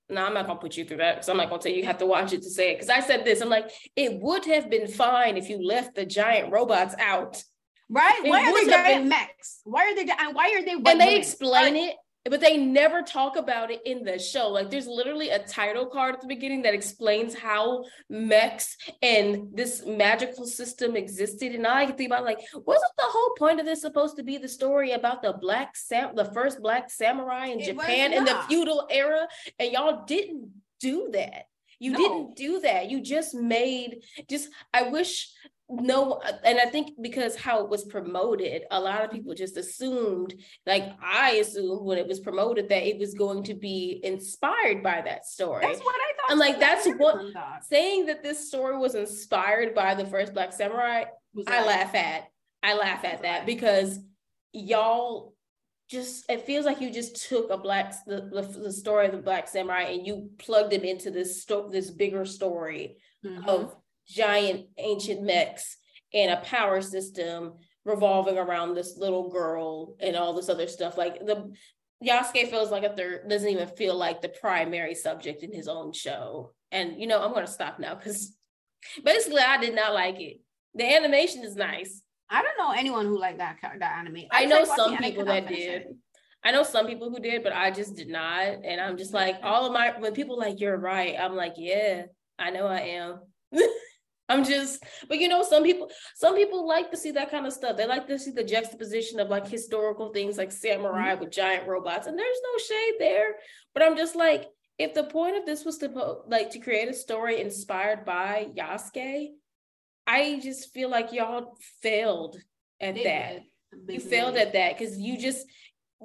no, I'm not gonna put you through that because I'm not gonna tell you you have to watch it to say it. Because I said this, I'm like, it would have been fine if you left the giant robots out. Right? It why are they giant been... mechs? Why are they and why are they and they explain it but they never talk about it in the show. Like there's literally a title card at the beginning that explains how mechs and this magical system existed. And I think about like, wasn't the whole point of this supposed to be the story about the black sam the first black samurai in it Japan in the feudal era? And y'all didn't do that. You no. didn't do that. You just made just I wish no and i think because how it was promoted a lot of people just assumed like i assumed when it was promoted that it was going to be inspired by that story. That's what i thought and like that's what saying that this story was inspired by the first black samurai i laugh at i laugh at that because y'all just it feels like you just took a black the, the, the story of the black samurai and you plugged him into this sto- this bigger story mm-hmm. of giant ancient mechs and a power system revolving around this little girl and all this other stuff. Like the Yasuke feels like a third doesn't even feel like the primary subject in his own show. And you know, I'm gonna stop now because basically I did not like it. The animation is nice. I don't know anyone who liked that that anime. I, I know some people that did. It. I know some people who did, but I just did not. And I'm just like, all of my when people like you're right, I'm like, yeah, I know I am. I'm just, but you know, some people, some people like to see that kind of stuff. They like to see the juxtaposition of like historical things like samurai mm-hmm. with giant robots, and there's no shade there. But I'm just like, if the point of this was to like to create a story inspired by Yasuke, I just feel like y'all failed at that. You failed at that because you just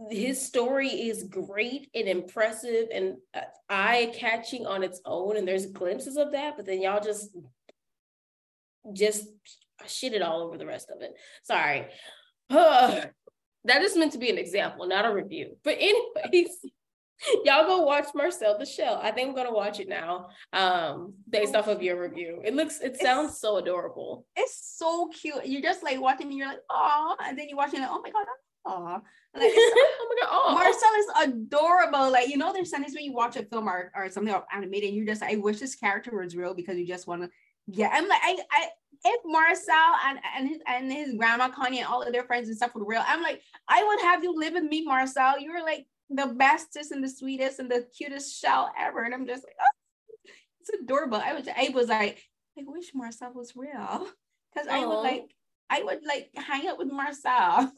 his story is great and impressive and uh, eye catching on its own, and there's glimpses of that, but then y'all just just shit it all over the rest of it. Sorry. Uh, that is meant to be an example, not a review. But anyways, y'all go watch Marcel the Shell. I think I'm gonna watch it now. Um, based off of your review. It looks it sounds it's, so adorable. It's so cute. You're just like watching, you're like, oh, and then you're watching like, oh my god, oh. Like, oh my god, oh. Marcel is adorable. Like, you know, there's sometimes when you watch a film or, or something animated, and you're just I wish this character was real because you just want to yeah, I'm like, I, I if Marcel and and his and his grandma Connie and all of their friends and stuff were real, I'm like, I would have you live with me, Marcel. You're like the bestest and the sweetest and the cutest shell ever. And I'm just like, oh, it's adorable. I was I was like, I wish Marcel was real. Because I would like I would like hang out with Marcel.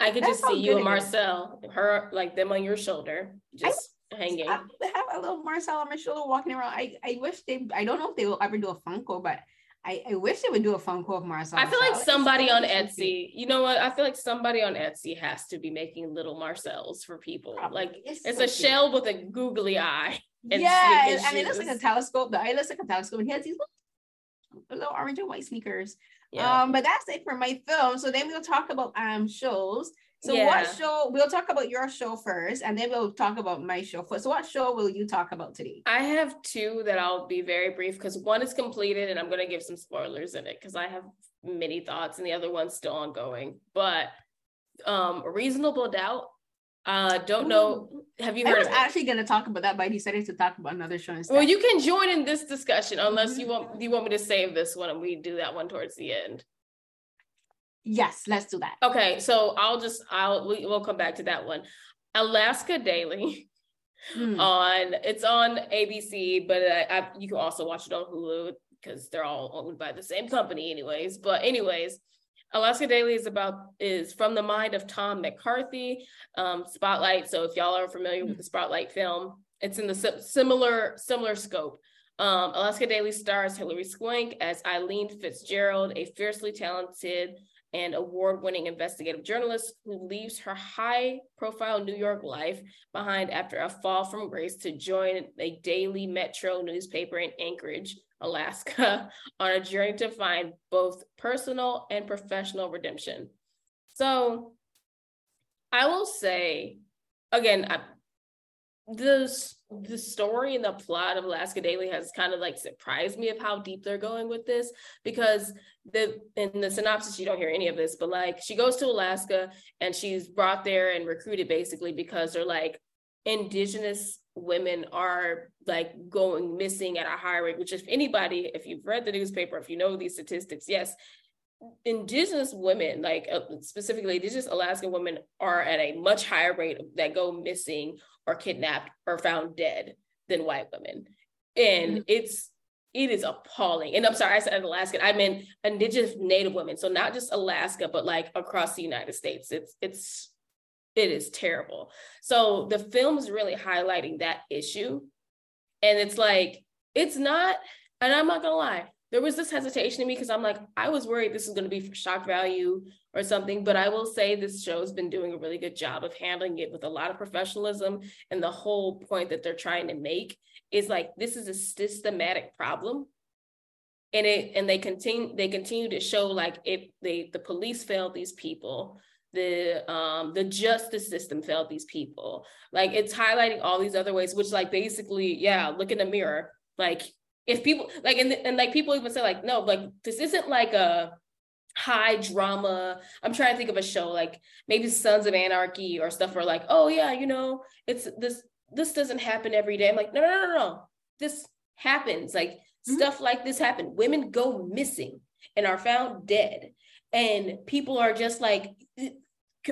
I could That's just see you and Marcel, her like them on your shoulder, just hanging. I have a little Marcel on my shoulder walking around. I, I wish they, I don't know if they will ever do a Funko, but I, I wish they would do a Funko of Marcel. I feel like somebody on Etsy, you know what? I feel like somebody on Etsy has to be making little Marcels for people. Probably. Like it's, it's so a cute. shell with a googly eye. yeah, and it looks like a telescope. The eye looks like a telescope, and he has these little, little orange and white sneakers. Yeah. Um, but that's it for my film. So then we'll talk about um shows. So yeah. what show we'll talk about your show first and then we'll talk about my show first. So what show will you talk about today? I have two that I'll be very brief because one is completed and I'm gonna give some spoilers in it because I have many thoughts and the other one's still ongoing. But um reasonable doubt. Uh don't know. Have you heard I was actually gonna talk about that, but I decided to talk about another show instead. Well, you can join in this discussion unless you want you want me to save this one and we do that one towards the end. Yes, let's do that. Okay, so I'll just I'll we, will come back to that one. Alaska Daily mm. on it's on ABC, but I, I, you can also watch it on Hulu because they're all owned by the same company, anyways. But anyways, Alaska Daily is about is from the mind of Tom McCarthy. Um, Spotlight. So if y'all are familiar mm. with the Spotlight film, it's in the similar similar scope. Um, Alaska Daily stars Hilary Swank as Eileen Fitzgerald, a fiercely talented and award winning investigative journalist who leaves her high profile New York life behind after a fall from grace to join a daily metro newspaper in Anchorage, Alaska, on a journey to find both personal and professional redemption. So I will say, again, I, this the story and the plot of Alaska Daily has kind of like surprised me of how deep they're going with this because the in the synopsis you don't hear any of this but like she goes to Alaska and she's brought there and recruited basically because they're like indigenous women are like going missing at a high rate which if anybody if you've read the newspaper if you know these statistics yes indigenous women like uh, specifically indigenous alaskan women are at a much higher rate that go missing or kidnapped or found dead than white women. And mm-hmm. it's it is appalling. And i'm sorry i said alaskan i meant indigenous native women. So not just alaska but like across the united states. It's it's it is terrible. So the film is really highlighting that issue. And it's like it's not and i'm not gonna lie there was this hesitation in me because I'm like, I was worried this was going to be for shock value or something. But I will say this show's been doing a really good job of handling it with a lot of professionalism. And the whole point that they're trying to make is like this is a systematic problem. And it and they continue they continue to show like if they the police failed these people, the um the justice system failed these people. Like it's highlighting all these other ways, which like basically, yeah, look in the mirror. Like if people like and, and like people even say like no like this isn't like a high drama. I'm trying to think of a show like maybe sons of anarchy or stuff where like oh yeah you know it's this this doesn't happen every day. I'm like no no no no, no. this happens. Like mm-hmm. stuff like this happen women go missing and are found dead. And people are just like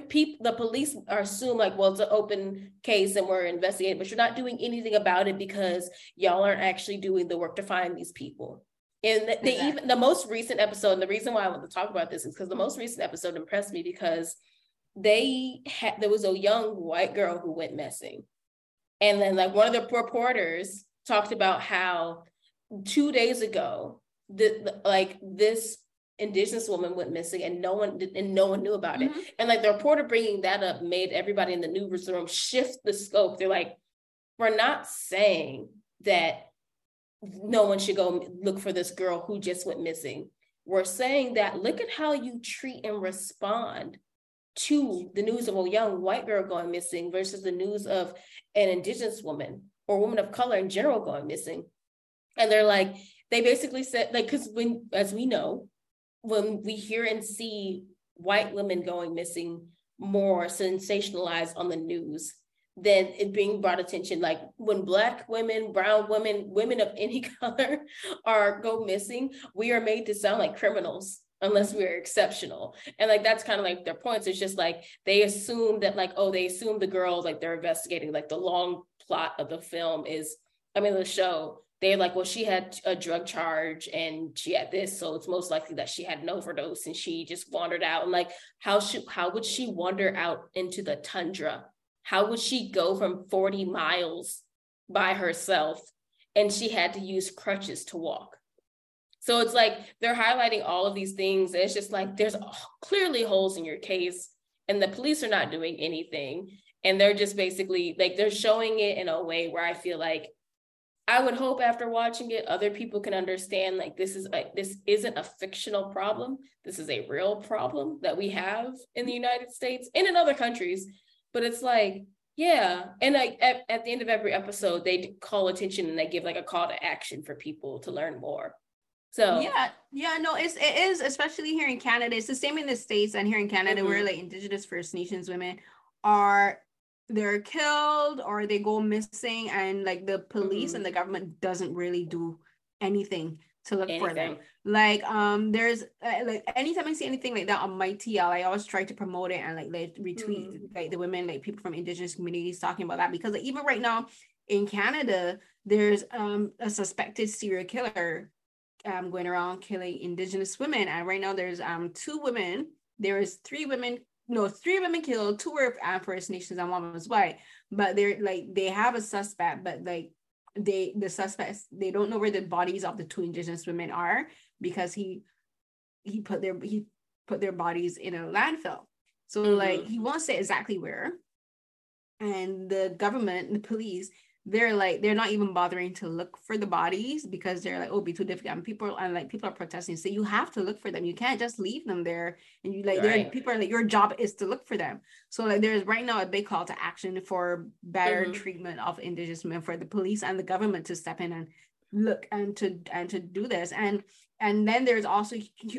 people the police are assumed like well it's an open case and we're investigating but you're not doing anything about it because y'all aren't actually doing the work to find these people and the, exactly. even the most recent episode and the reason why i want to talk about this is because the most recent episode impressed me because they had there was a young white girl who went missing and then like one of the reporters talked about how two days ago the, the like this indigenous woman went missing and no one did, and no one knew about mm-hmm. it and like the reporter bringing that up made everybody in the newsroom shift the scope. They're like we're not saying that no one should go look for this girl who just went missing. We're saying that look at how you treat and respond to the news of a young white girl going missing versus the news of an indigenous woman or woman of color in general going missing. And they're like they basically said like because when as we know when we hear and see white women going missing more sensationalized on the news than it being brought attention. Like when black women brown women women of any color are go missing we are made to sound like criminals unless we're exceptional. And like that's kind of like their points. It's just like they assume that like oh they assume the girls like they're investigating like the long plot of the film is i mean the show they're like, well, she had a drug charge and she had this, so it's most likely that she had an overdose and she just wandered out. And like, how should how would she wander out into the tundra? How would she go from 40 miles by herself and she had to use crutches to walk? So it's like they're highlighting all of these things. it's just like there's clearly holes in your case, and the police are not doing anything. And they're just basically like they're showing it in a way where I feel like I would hope after watching it, other people can understand like this is like this isn't a fictional problem. This is a real problem that we have in the United States and in other countries. But it's like, yeah. And like at, at the end of every episode, they call attention and they give like a call to action for people to learn more. So yeah, yeah, no, it's it is especially here in Canada. It's the same in the States and here in Canada mm-hmm. where like Indigenous First Nations women are they're killed or they go missing and like the police mm-hmm. and the government doesn't really do anything to look anything. for them like um there's uh, like anytime i see anything like that on my tl i always try to promote it and like, like retweet mm-hmm. like the women like people from indigenous communities talking about that because like, even right now in canada there's um a suspected serial killer um going around killing indigenous women and right now there's um two women there is three women no, three of women killed, two were uh, First Nations and one was white. But they're like they have a suspect, but like they the suspects they don't know where the bodies of the two indigenous women are because he he put their he put their bodies in a landfill. So mm-hmm. like he won't say exactly where. And the government, the police, they're like they're not even bothering to look for the bodies because they're like oh be too difficult. And people and like people are protesting. So you have to look for them. You can't just leave them there and you like right. people are like your job is to look for them. So like there's right now a big call to action for better mm-hmm. treatment of indigenous women for the police and the government to step in and look and to and to do this. And and then there's also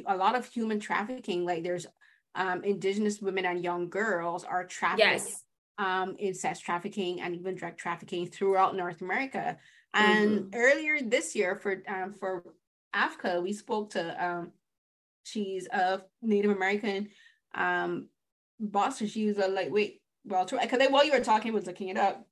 a lot of human trafficking. Like there's um indigenous women and young girls are trafficked yes um, in sex trafficking and even drug trafficking throughout North America. And mm-hmm. earlier this year for um, for AFCA, we spoke to um, she's a Native American um, boss. So she was a lightweight welter. Because while you were talking, I was looking it up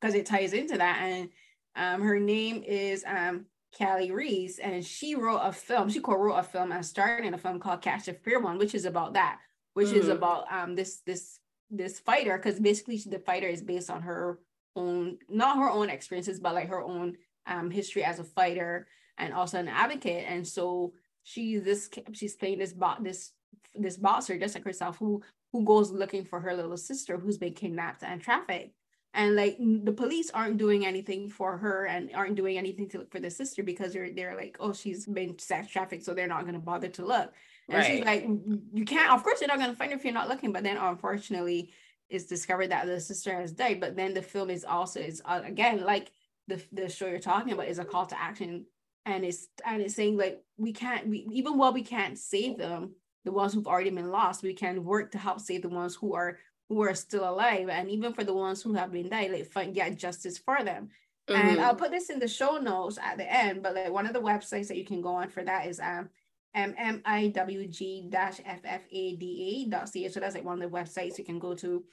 because it ties into that. And um, her name is um, Kali Reis, and she wrote a film. She co-wrote a film and starred in a film called Catch the Fair One, which is about that, which mm-hmm. is about um, this this this fighter because basically the fighter is based on her own not her own experiences but like her own um, history as a fighter and also an advocate. And so she's this she's playing this bot this this boxer just like herself who who goes looking for her little sister who's been kidnapped and trafficked and like the police aren't doing anything for her and aren't doing anything to look for the sister because they're they're like oh she's been sex trafficked so they're not going to bother to look and right. she's like, you can't, of course, you're not going to find her if you're not looking. But then, unfortunately, it's discovered that the sister has died. But then the film is also, is uh, again, like the, the show you're talking about, is a call to action. And it's, and it's saying, like, we can't, we, even while we can't save them, the ones who've already been lost, we can work to help save the ones who are who are still alive and even for the ones who have been died like find get justice for them mm-hmm. and i'll put this in the show notes at the end but like one of the websites that you can go on for that is um mmIWG-ffada.ca. So that's like one of the websites you can go to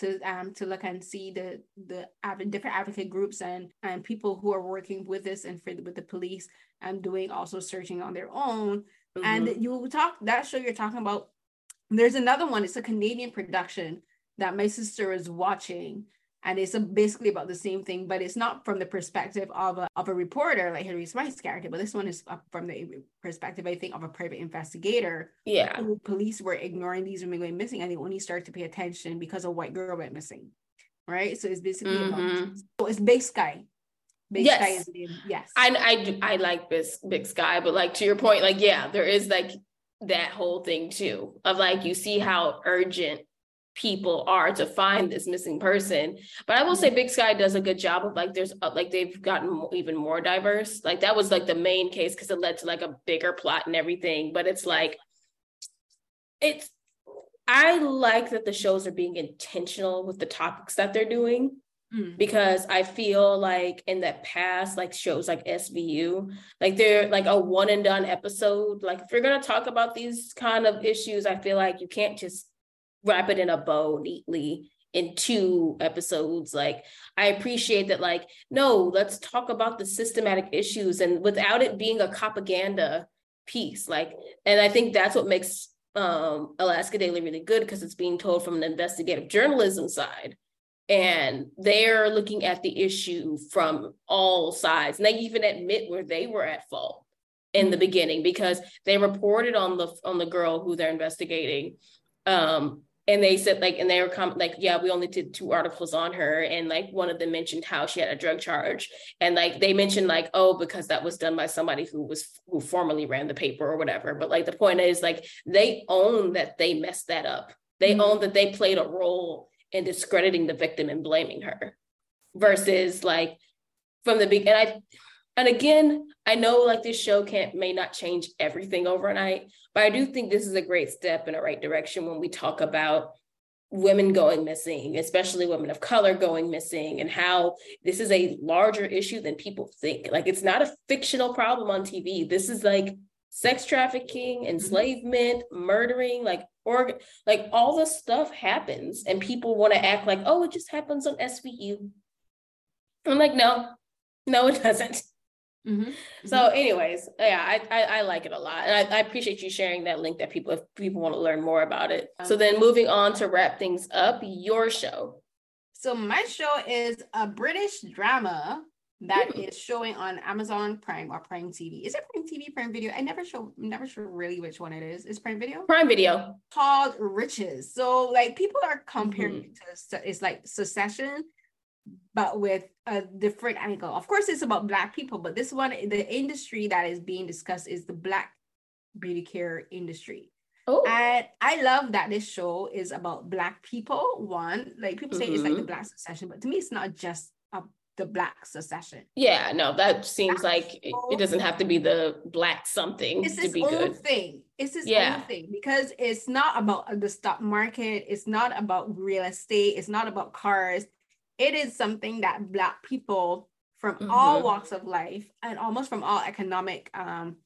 to um to look and see the the different advocate groups and and people who are working with this and for with the police and doing also searching on their own. Mm-hmm. And you talk that show you're talking about. There's another one. It's a Canadian production that my sister is watching and it's basically about the same thing, but it's not from the perspective of a, of a reporter like Hilary Swank's character, but this one is from the perspective, I think, of a private investigator. Yeah. Police were ignoring these women going missing and they only started to pay attention because a white girl went missing. Right. So it's basically mm-hmm. about, so it's Big Sky. Big yes. Sky is the. Yes. I, I, do, I like Big, Big Sky, but like to your point, like, yeah, there is like that whole thing too of like you see how urgent people are to find this missing person. But I will say Big Sky does a good job of like there's uh, like they've gotten even more diverse. Like that was like the main case because it led to like a bigger plot and everything. But it's like it's I like that the shows are being intentional with the topics that they're doing. Hmm. Because I feel like in the past, like shows like SVU, like they're like a one and done episode. Like if you're gonna talk about these kind of issues, I feel like you can't just wrap it in a bow neatly in two episodes. Like i appreciate that like no let's talk about the systematic issues and without it being a propaganda piece like and i think that's what makes um alaska daily really good because it's being told from an investigative journalism side. And they're looking at the issue from all sides and they even admit where they were at fault in the beginning because they reported on the on the girl who they're investigating um and they said like and they were com- like yeah we only did two articles on her. And like one of them mentioned how she had a drug charge. And like they mentioned like oh because that was done by somebody who was who formerly ran the paper or whatever. But like the point is like they own that they messed that up. They mm-hmm. own that they played a role in discrediting the victim and blaming her versus like from the beginning i and again i know like this show can't may not change everything overnight but I do think this is a great step in the right direction when we talk about women going missing, especially women of color going missing, and how this is a larger issue than people think. Like it's not a fictional problem on TV. This is like sex trafficking, mm-hmm. enslavement, mm-hmm. murdering, like or like all this stuff happens, and people want to act like, oh, it just happens on SVU. I'm like, no, no, it doesn't. Mm-hmm. So, mm-hmm. anyways, yeah, I, I, I like it a lot, and I, I, appreciate you sharing that link that people if people want to learn more about it. So then, moving on to wrap things up, your show. So my show is a British drama that mm. is showing on Amazon Prime or Prime TV. Is it Prime TV, Prime Video? I never show, never sure really which one it is. Is Prime Video? Prime Video. Called Riches. So like people are comparing mm-hmm. to it's like Succession but with a different angle. Of course, it's about Black people, but this one, the industry that is being discussed is the Black beauty care industry. Oh. And I love that this show is about Black people. One, like people say mm-hmm. it's like the mm-hmm. Black succession, but to me, it's not just a, the Black succession. Yeah, no, that seems black like it, it, doesn't have to be the Black something it's to be good. thing. It's its yeah. own thing because it's not about the stock market. It's not about real estate. It's not about cars it is something that black people from mm-hmm. all walks of life and almost from all economic um,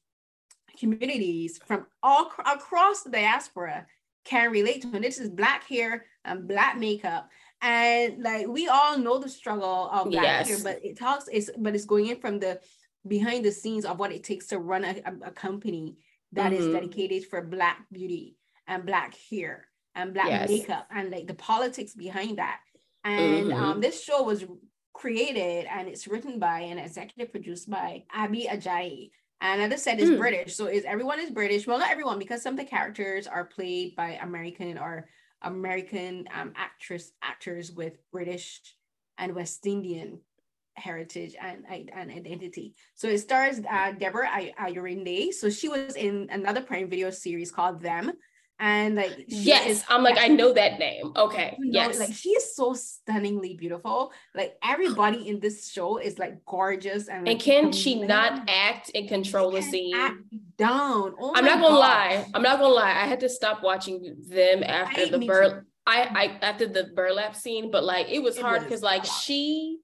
communities from all across the diaspora can relate to and this is black hair and black makeup and like we all know the struggle of black yes. hair but it talks it's but it's going in from the behind the scenes of what it takes to run a, a company that mm-hmm. is dedicated for black beauty and black hair and black yes. makeup and like the politics behind that and mm-hmm. um, this show was created and it's written by and executive produced by Abby Ajayi. And as I said, it's mm. British. So is everyone is British. Well, not everyone, because some of the characters are played by American or American um, actress actors with British and West Indian heritage and, and identity. So it stars uh, Deborah Ayorinde. So she was in another Prime Video series called Them, and like yes is, i'm like i know that name. Okay you know, yes. like she is so stunningly beautiful. Like everybody in this show is like gorgeous and like, and can she not act and control the scene? down. Oh i'm not gonna lie. I'm not gonna lie. I had to stop watching them after I, the bur I, I after the burlap scene but like it was it hard because like she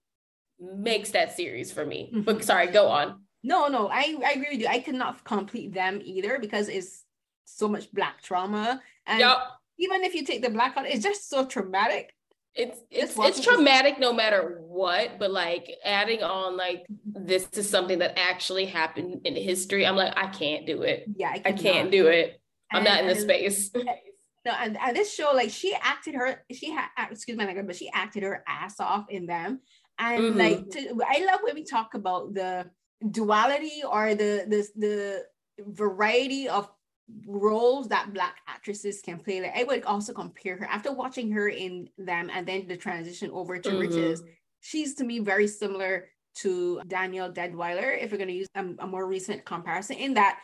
makes that series for me. Mm-hmm. but sorry go on. No, no, I, I agree with you. I could not complete them either because it's so much black trauma. And yep. even if you take the black out, it's just so traumatic. It's it's it's traumatic no matter what, but like adding on like this is something that actually happened in history. I'm like, I can't do it. Yeah, I, I can't do it. I'm and, not in the space. No, and, and this show, like she acted her, she had excuse my language, but she acted her ass off in them. And mm-hmm. like to, I love when we talk about the duality or the the the variety of roles that black actresses can play like i would also compare her after watching her in them and then the transition over to mm-hmm. riches she's to me very similar to danielle deadwyler if we're going to use a, a, more recent comparison in that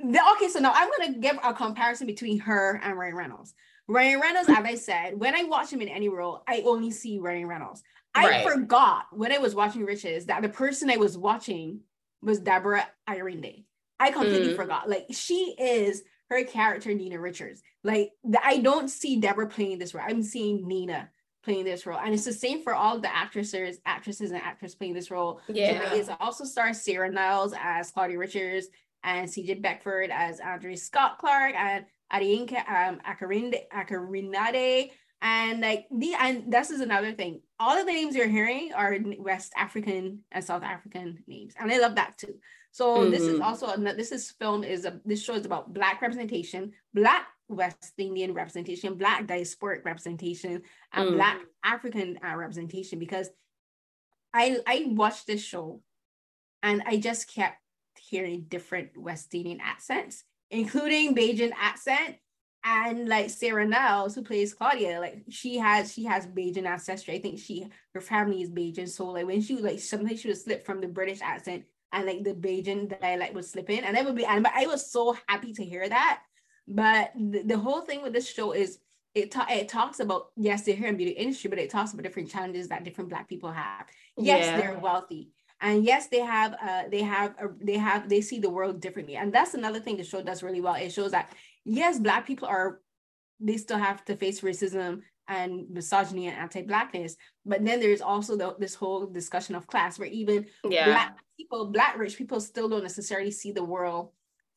the, okay so now i'm going to give a comparison between her and ryan reynolds ryan reynolds as i said when i watch him in any role i only see ryan reynolds i right. forgot when i was watching riches that the person i was watching was deborah ayorinde I completely mm. forgot. Like she is her character, Nina Richards. Like I don't see Deborah playing this role. I'm seeing Nina playing this role, and it's the same for all the actresses, actresses, and actors playing this role. Yeah, so it also stars Sarah Niles as Claudia Richards and CJ Beckford as Andre Scott Clark and Adeyinka um, Akarinde, Akarinade. And like the and this is another thing. All of the names you're hearing are West African and South African names, and I love that too. So mm-hmm. this is mm-hmm. also this is film is a this show is about black representation, black West Indian representation, black diasporic representation, and mm. black African uh, representation. Because I I watched this show, and I just kept hearing different West Indian accents, including Bajan accent. And like Sarah Niles, who plays Claudia, like she has she has Bajan ancestry. I think she her family is Bajan. So like when she like sometimes she would slip from the British accent and like the Bajan dialect would slip in, and that would be. And I was so happy to hear that. But the, the whole thing with this show is it, ta- it talks about yes they're here in beauty industry, but it talks about different challenges that different Black people have. Yes, yeah. they're wealthy, and yes they have uh they have a, they have they see the world differently, and that's another thing the show does really well. It shows that yes, Black people are they still have to face racism and misogyny and anti-blackness but then there's also the, this whole discussion of class where even yeah. black people black rich people still don't necessarily see the world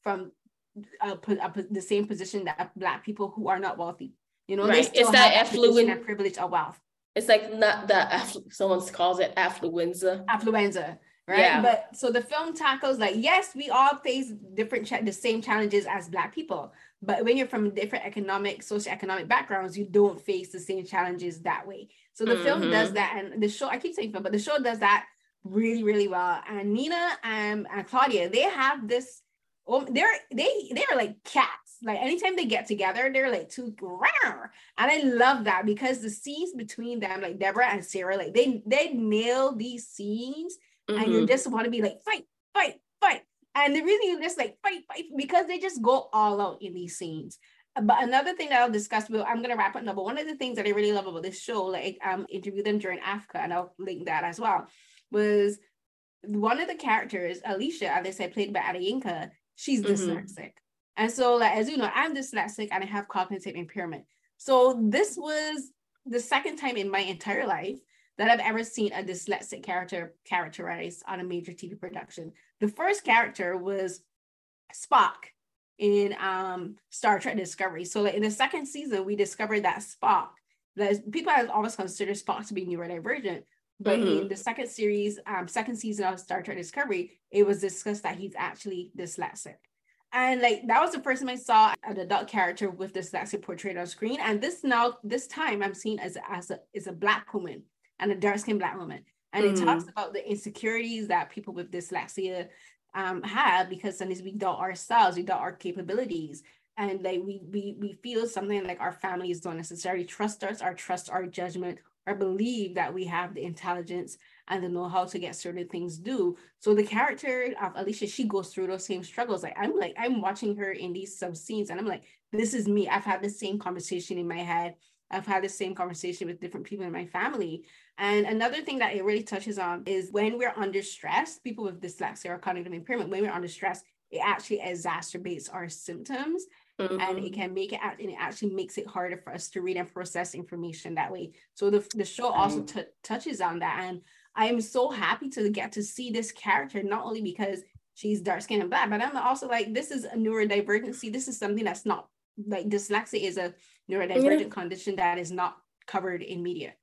from the same position that black people who are not wealthy you know right. it's that affluent and privilege of wealth it's like not that afflu- someone calls it affluenza affluenza right yeah. but so the film tackles like yes we all face different cha- the same challenges as black people but when you're from different economic, socioeconomic backgrounds, you don't face the same challenges that way. So the mm-hmm. film does that, and the show, I keep saying film, but the show does that really, really well. And Nina and, and Claudia, they have this, um, they're they they're like cats. Like anytime they get together, they're like two and I love that because the scenes between them, like Deborah and Sarah, like they they nail these scenes, mm-hmm. and you just want to be like fight, fight, fight. And the reason you just like fight, fight, because they just go all out in these scenes. But another thing that I'll discuss, well, I'm gonna wrap up now. But one of the things that I really love about this show, like um, interviewed them during Africa, and I'll link that as well, was one of the characters, Alicia, as I said, played by Adeyinka, she's mm-hmm. dyslexic. And so, like as you know, I'm dyslexic and I have cognitive impairment. So this was the second time in my entire life that I've ever seen a dyslexic character characterized on a major TV production. The first character was Spock in um, Star Trek Discovery. So like in the second season, we discovered that Spock, that people have always considered Spock to be neurodivergent. But mm-hmm. in the second series, um, second season of Star Trek Discovery, it was discussed that he's actually dyslexic. And like that was the first time I saw an adult character with dyslexia portrayed on screen. And this now, this time I'm seeing as, as a, as a black woman and a dark skinned black woman. And mm. it talks mm. about the insecurities that people with dyslexia um, have because sometimes we doubt ourselves, we doubt our capabilities. And like we we we feel something like our families don't necessarily trust us or trust our judgment or believe that we have the intelligence and the know-how to get certain things do. So the character of Alicia, she goes through those same struggles. Like I'm like, I'm watching her in these sub scenes and I'm like, this is me. I've had the same conversation in my head. I've had the same conversation with different people in my family. And another thing that it really touches on is when we're under stress, people with dyslexia or cognitive impairment, when we're under stress, it actually exacerbates our symptoms. Mm-hmm. and it mm-hmm. can make it and it actually makes it harder for us to read and process information that way so the, the show also t- touches on that and I am so happy to get to see this character, not only because she's dark skinned and black, but I'm also like, this is a neurodivergency. This is something that's not like dyslexia is a neurodivergent yeah. condition that is not covered in media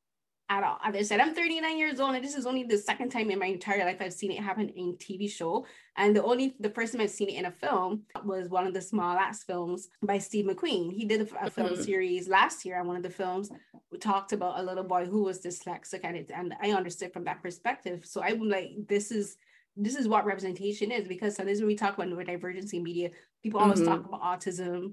at all. As I said, I'm 39 years old, and this is only the second time in my entire life I've seen it happen in TV show. And the only the first time I've seen it in a film was one of the Small Axe films by Steve McQueen. He did a, a film mm-hmm. series last year, and one of the films we talked about a little boy who was dyslexic, and it, and I understood from that perspective. So I'm like, this is this is what representation is because sometimes when we talk about neurodivergency in media, people always mm-hmm. talk about autism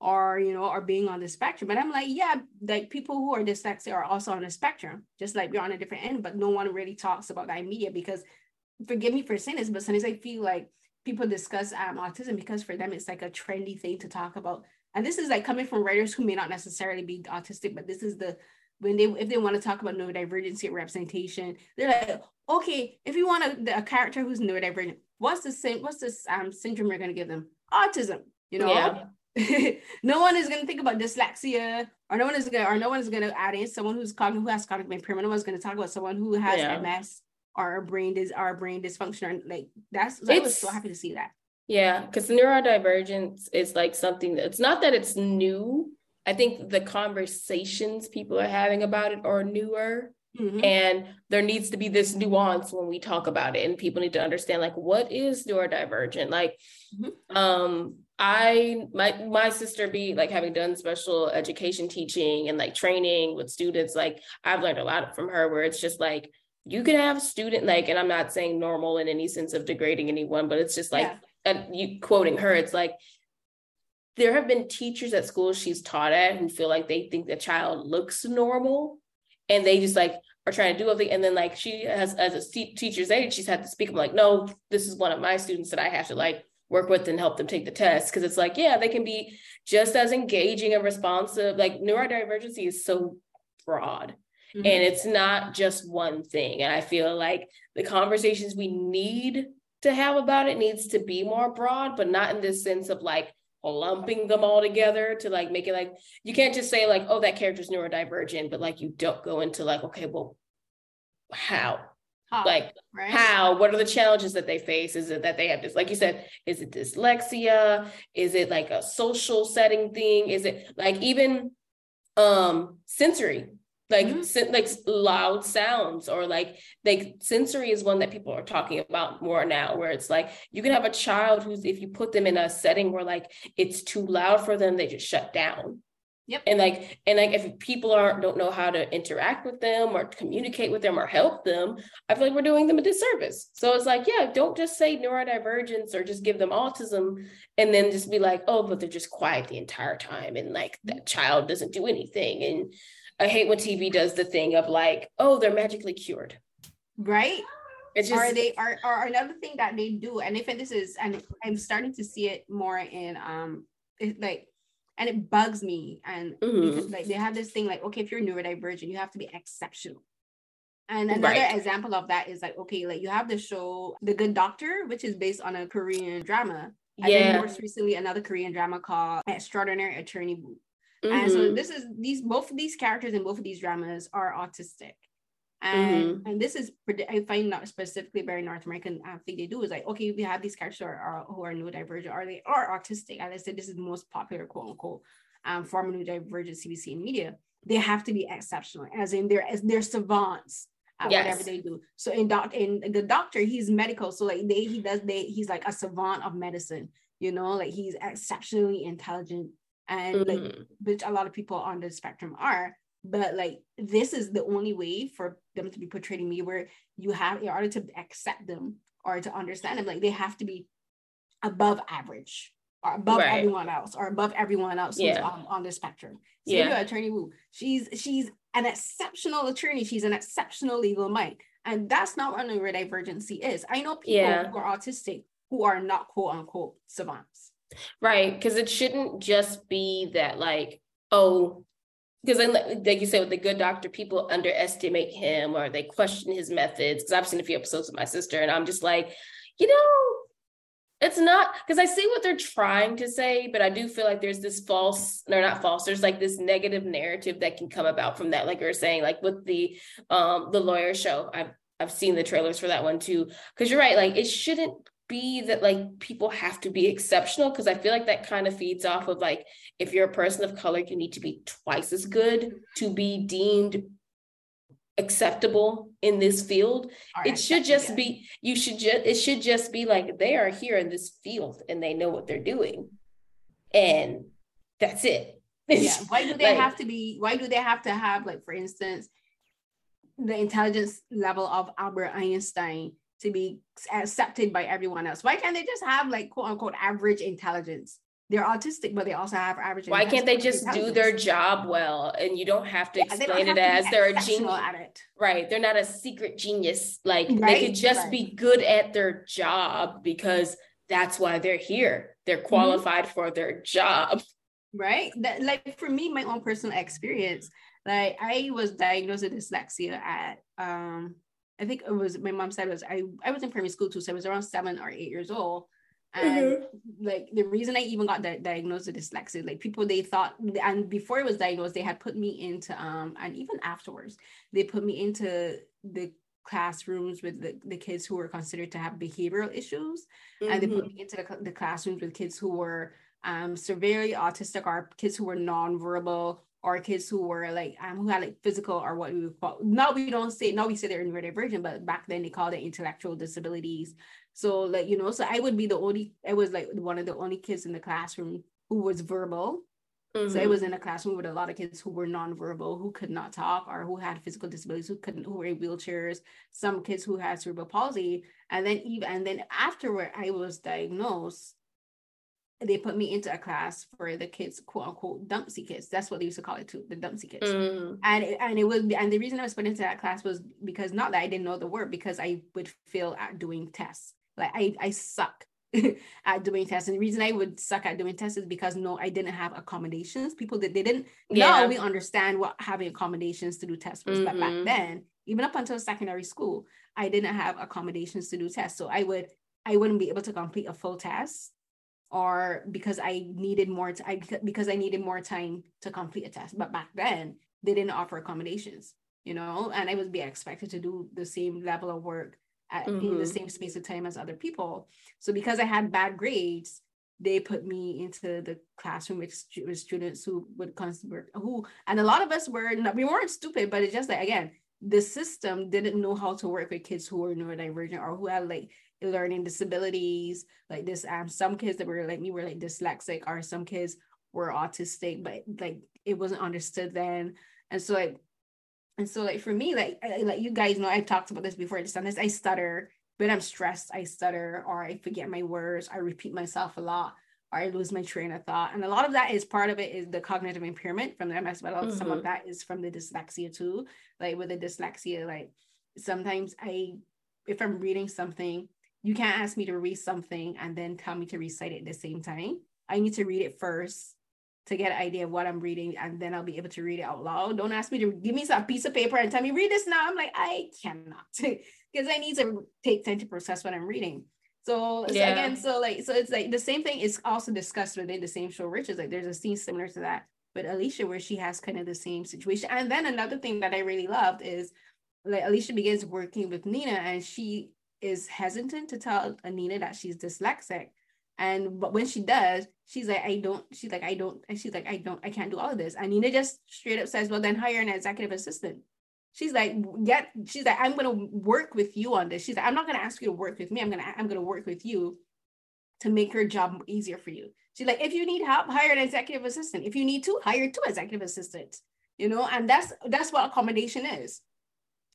or you know are being on the spectrum. But i'm like yeah like people who are dyslexic are also on the spectrum just like we're on a different end but no one really talks about that in media because forgive me for saying this but sometimes i feel like people discuss um, autism because for them it's like a trendy thing to talk about. And this is like coming from writers who may not necessarily be autistic but this is the when they if they want to talk about neurodivergency representation they're like okay if you want a, a character who's neurodivergent what's the same what's this um syndrome you're going to give them? Autism you know? Yeah. no one is going to think about dyslexia or no one is going to or no one is going to add in someone who's cognitive who has cognitive impairment no one's going to talk about someone who has yeah. ms or brain dis or brain dysfunction or like that's so i was so happy to see that yeah because neurodivergence is like something that it's not that it's new i think the conversations people are having about it are newer Mm-hmm. And there needs to be this nuance when we talk about it, and people need to understand like what is neurodivergent. Like, mm-hmm. um, I my my sister be like having done special education teaching and like training with students, like I've learned a lot from her where it's just like you can have student like, and I'm not saying normal in any sense of degrading anyone, but it's just like yeah. and you quoting her, it's like there have been teachers at schools she's taught at who feel like they think the child looks normal and they just like are trying to do everything. And then like she has as a teacher's aide, she's had to speak. I'm like, no, this is one of my students that I have to like work with and help them take the test. Because it's like yeah they can be just as engaging and responsive. Like neurodivergency is so broad mm-hmm. and it's not just one thing. And i feel like the conversations we need to have about it needs to be more broad but not in this sense of like lumping them all together to like make it like you can't just say like oh that character's neurodivergent but like you don't go into like okay well how like right? how what are the challenges that they face is it that they have this like you said is it dyslexia is it like a social setting thing is it like even um sensory like mm-hmm. like loud sounds or like like sensory is one that people are talking about more now where it's like you can have a child who's if you put them in a setting where like it's too loud for them they just shut down Yep. And like, and like if people aren't don't know how to interact with them or communicate with them or help them, I feel like we're doing them a disservice. So it's like, yeah, don't just say neurodivergence or just give them autism and then just be like, oh, but they're just quiet the entire time and like that child doesn't do anything. And I hate when TV does the thing of like, oh, they're magically cured. Right. It's just, are they are, are another thing that they do, and if this is, and I'm starting to see it more in um, it, like and it bugs me. And mm-hmm. because, like they have this thing like, okay, if you're neurodivergent, you have to be exceptional. And another right. example of that is like, okay, like you have the show The Good Doctor, which is based on a Korean drama. And yeah. then most recently another Korean drama called Extraordinary Attorney Woo. Mm-hmm. And so mm-hmm. this is these both of these characters in both of these dramas are autistic. And mm-hmm. and this is I find not specifically very North American I think they do is like okay we have these characters who are, who are neurodivergent are they are autistic and I said this is the most popular quote unquote um, form of neurodivergent CBC in media they have to be exceptional as in they're as they're savants at yes. whatever they do so in doc in the doctor he's medical so like they he does they he's like a savant of medicine you know like he's exceptionally intelligent and mm-hmm. like which a lot of people on the spectrum are but like this is the only way for them to be portrayed in me where you have in order to accept them or to understand them like they have to be above average or above right. everyone else or above everyone else yeah. on, on the spectrum. So yeah. attorney Woo, she's she's an exceptional attorney. She's an exceptional legal mind. And that's not what neurodivergency is. I know people yeah. who are autistic who are not quote unquote savants. Right because it shouldn't just be that like oh because like you said with the good doctor people underestimate him or they question his methods because i've seen a few episodes with my sister and i'm just like you know it's not because i see what they're trying to say but i do feel like there's this false they're not false there's like this negative narrative that can come about from that like you're saying like with the um the lawyer show i've I've seen the trailers for that one too. Cause you're right, like it shouldn't be that like people have to be exceptional because I feel like that kind of feeds off of like if you're a person of color, you need to be twice as good to be deemed acceptable in this field. it should just be you should just it should just be like they are here in this field and they know what they're doing. And that's it. yeah. Why do they like, have to be why do they have to have like for instance the intelligence level of Albert Einstein to be accepted by everyone else? Why can't they just have like quote unquote average intelligence? They're autistic, but they also have average. Why can't they just do their job well and you don't have to yeah, explain it as they're a genius? At it. Right. They're not a secret genius. Like right? they could just right. be good at their job because that's why they're here. They're mm-hmm. qualified mm-hmm. for their job. Right. That like for me, my own personal experience, like I was diagnosed with dyslexia at um I think it was my mom said it was I I was in primary school too, so I was around seven or eight years old. And mm-hmm. like the reason I even got di- diagnosed with dyslexia, like people they thought, and before it was diagnosed, they had put me into um, and even afterwards, they put me into the classrooms with the, the kids who were considered to have behavioral issues, mm-hmm. and they put mm-hmm. me into the, the classrooms with kids who were um severely autistic or kids who were nonverbal or kids who were like um who had like physical or what we would call now we don't say now we say they're neurodivergent, but back then they called it intellectual disabilities. So like you know, so I would be the only I was like one of the only kids in the classroom who was verbal. Mm-hmm. So I was in a classroom with a lot of kids who were nonverbal, who could not talk, or who had physical disabilities, who couldn't, who were in wheelchairs. Some kids who had cerebral palsy, and then even and then afterward, I was diagnosed they put me into a class for the kids, quote unquote, dumpsy kids. That's what they used to call it too, the dumpsy kids. Mm. And it, and it was and the reason I was put into that class was because not that I didn't know the word, because I would fail at doing tests. Like I I suck at doing tests. And the reason I would suck at doing tests is because no, I didn't have accommodations. People that they didn't yeah. now we understand what having accommodations to do tests was. Mm-hmm. But back mm-hmm. then, even up until secondary school, I didn't have accommodations to do tests. So I would I wouldn't be able to complete a full test or because I needed more t- I, because I needed more time to complete a test. But back then they didn't offer accommodations, you know, and I was be expected to do the same level of work at, mm-hmm. in the mm-hmm. same space of time as other people. So because I had bad grades, they put me into the classroom with, with students who would consider who and a lot of us were not, we weren't stupid, but it's just like again the system didn't know how to work with kids who were neurodivergent or who had like learning disabilities like this um some kids that were like me were like dyslexic or some kids were autistic but like it wasn't understood then and so like and so like for me like I, like you guys know i've talked about this before sometimes i stutter when i'm stressed i stutter or i forget my words i repeat myself a lot or i lose my train of thought and a lot of that is part of it is the cognitive impairment from the ms but mm-hmm. some of mm-hmm. that is from the dyslexia too like with the dyslexia like sometimes i if i'm reading something you can't ask me to read something and then tell me to recite it at the same time. I need to read it first to get an idea of what I'm reading, and then I'll be able to read it out loud. Don't ask me to give me some piece of paper and tell me read this now. I'm like, I cannot because I need to take time to process what I'm reading. So, yeah. so again, so like, so it's like the same thing is also discussed within the same show, Riches. Like there's a scene similar to that, but Alicia, where she has kind of the same situation. And then another thing that I really loved is like Alicia begins working with Nina and she is hesitant to tell Anina that she's dyslexic. And but when she does, she's like, I don't, she's like, I don't, and she's like, I don't, I can't do all of this. And Nina just straight up says, Well, then hire an executive assistant. She's like, get, she's like, I'm gonna work with you on this. She's like, I'm not gonna ask you to work with me. I'm gonna, I'm gonna work with you to make her job easier for you. She's like, if you need help, hire an executive assistant. If you need to, hire two executive assistants. You know, and that's that's what accommodation is.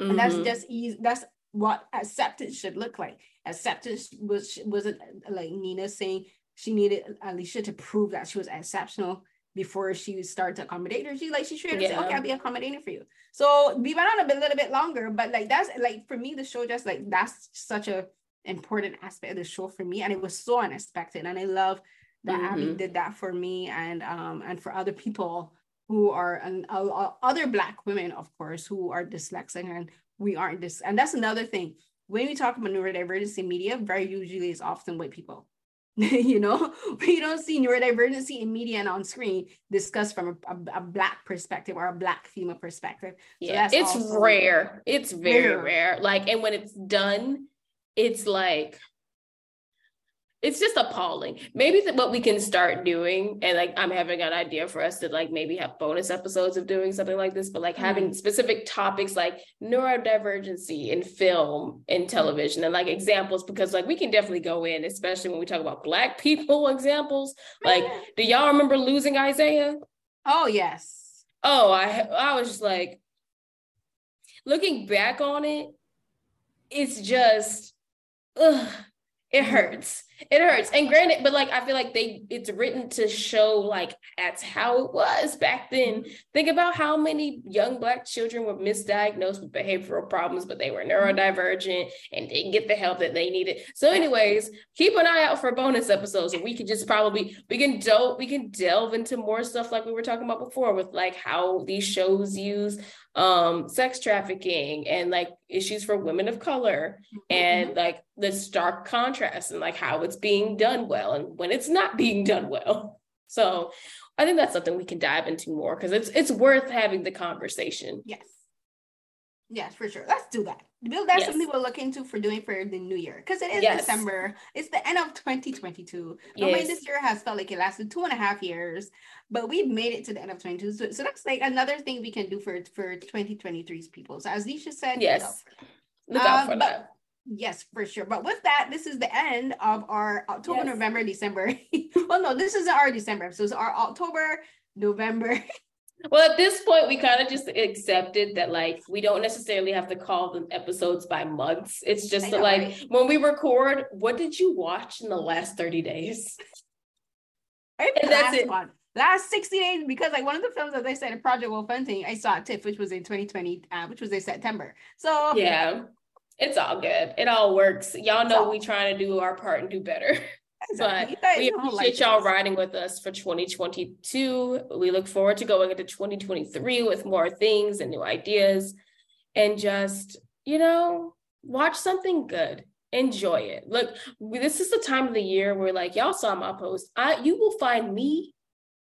Mm-hmm. And that's mm-hmm. just easy. That's what acceptance should look like. Acceptance was wasn't like Nina saying she needed Alicia to prove that she was exceptional before she started to accommodate her. She like she should yeah. say, okay, I'll be accommodating for you. So we went on a bit, a little bit longer, but like that's like for me, the show just like that's such a important aspect of the show for me, and it was so unexpected, and I love that mm-hmm. Abby did that for me and um and for other people who are and uh, other black women of course who are dyslexic and we aren't this and that's another thing when we talk about neurodiversity media very usually it's often white people you know, we don't see neurodivergency in media and on screen discussed from a, a, a black perspective or a black female perspective. Yeah, so it's rare. It's very rare. rare. Like, and when it's done, it's like it's just appalling. Maybe what we can start doing, and like I'm having an idea for us to like maybe have bonus episodes of doing something like this, but like mm-hmm. having specific topics like neurodivergency in film and television and like examples, because like we can definitely go in, especially when we talk about Black people examples. Like, do y'all remember losing Isaiah? Oh, yes. Oh, I I was just like looking back on it, it's just ugh, it hurts it hurts. And granted but like i feel like they it's written to show like that's how it was back then. Think about how many young black children were misdiagnosed with behavioral problems but they were neurodivergent and didn't get the help that they needed. So anyways keep an eye out for bonus episodes and we could just probably we can delve we can delve into more stuff like we were talking about before with like how these shows use um sex trafficking and like issues for women of color mm-hmm. and like the stark contrast and like how it's being done well and when it's not being done well so i think that's something we can dive into more because it's it's worth having the conversation yes yes for sure let's do that Bill, that's yes. something we'll look into for doing for the new year because it is yes. December. It's the end of 2022. Yes. this year has felt like it lasted two and a half years, but we've made it to the end of 22. So, so that's like another thing we can do for for 2023's people. So as Neysha said, yes, look out for, um, that. Yes, for sure. But with that, this is the end of our October, yes. November, December. well, no, this is our December So it's our October, November, well, at this point, we kind of just accepted that like we don't necessarily have to call the episodes by months. It's just know, like right? when we record, what did you watch in the last 30 days? and that's it. One. Last 60 days, because like one of the films that I said in Project Wolf Hunting, I saw TIFF, which was in 2020, uh, which was in September. So yeah, it's all good. It all works. Y'all know we trying to do our part and do better. But we appreciate like y'all riding with us for 2022. We look forward to going into 2023 with more things and new ideas and just, you know, watch something good. Enjoy it. Look, this is the time of the year where like y'all saw my post. I you will find me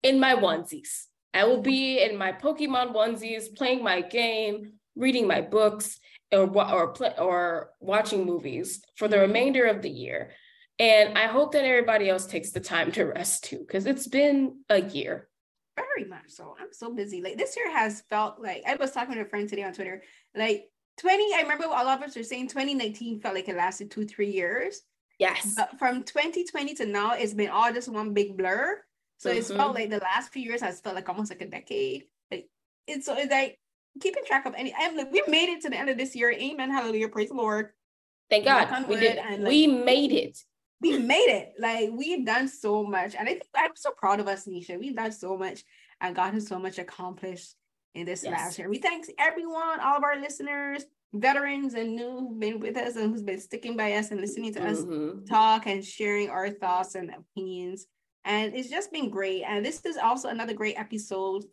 in my onesies. I will be in my Pokemon onesies, playing my game, reading my books, or or or watching movies for the mm-hmm. remainder of the year. And I hope that everybody else takes the time to rest too, because it's been a year. Very much so. I'm so busy. Like this year has felt like I was talking to a friend today on Twitter. Like 20, I remember all of us were saying 2019 felt like it lasted two, three years. Yes. But from 2020 to now, it's been all just one big blur. So mm-hmm. it's felt like the last few years has felt like almost like a decade. Like it's so it's like keeping track of any like we made it to the end of this year. Amen. Hallelujah. Praise the Lord. Thank God. We did. And, like, we made it we made it. Like we've done so much. And I think I'm so proud of us, Neysha. We've done so much and gotten so much accomplished in this yes. last year. We thank everyone, all of our listeners, veterans and new who've been with us and who's been sticking by us and listening to mm-hmm. us talk and sharing our thoughts and opinions. And it's just been great. And this is also another great episode.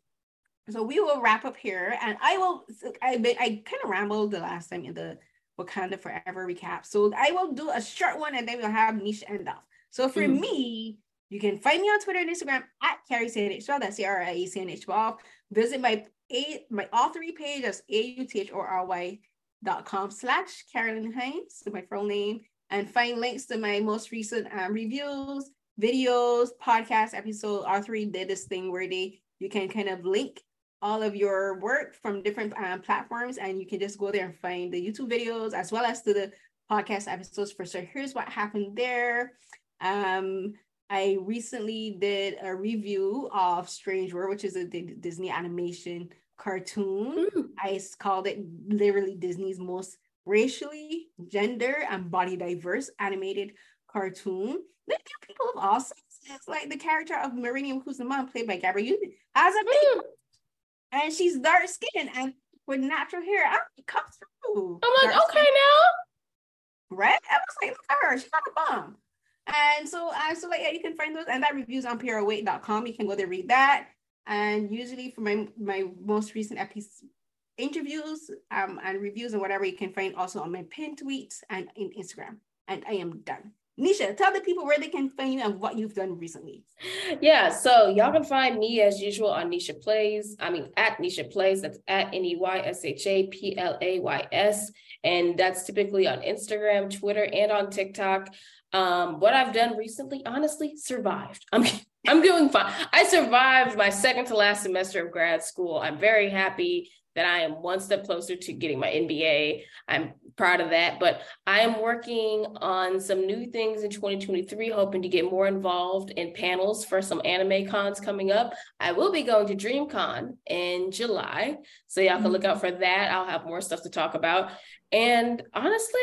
So we will wrap up here. And I will I I kind of rambled the last time in the Wakanda Forever recap. So I will do a short one and then we'll have Neysha end off. So for mm. me, you can find me on Twitter and Instagram at Carrie CNH12. That's C-R-I-E-C-N-H-12. Visit my a my authory page. That's A-U-T-H-O-R-Y dot com slash Carolyn Hinds, my full name, and find links to my most recent um, reviews, videos, podcast episode. Authory did this thing where they you can kind of link all of your work from different um, platforms and you can just go there and find the youtube videos as well as to the podcast episodes for so here's what happened there. Um i recently did a review of strange world which is a D- disney animation cartoon. Mm. i called it literally disney's most racially gender and body diverse animated cartoon. They people of all sizes like the character of Meridian Kusama played by Gabrielle as a mm and she's dark skinned and with natural hair. I it comes through. I'm like, okay now. Right? I was like, look at her, she's not a bum. And so I so like yeah, you can find those and that reviews on PRWeight.com. You can go there read that. And usually for my my most recent episodes interviews um, and reviews and whatever you can find also on my pin tweets and in Instagram. And I am done. Neysha, tell the people where they can find you and what you've done recently. Yeah, so y'all can find me as usual on Neysha Plays. I mean, at Neysha Plays. That's at N E Y S H A P L A Y S. And that's typically on Instagram, Twitter, and on TikTok. Um, what I've done recently, honestly, survived. I'm I'm doing fine. I survived my second to last semester of grad school. I'm very happy that I am one step closer to getting my MBA. I'm proud of that, but I am working on some new things in 2023, hoping to get more involved in panels for some anime cons coming up. I will be going to DreamCon in July, so y'all can look out for that. I'll have more stuff to talk about. And honestly,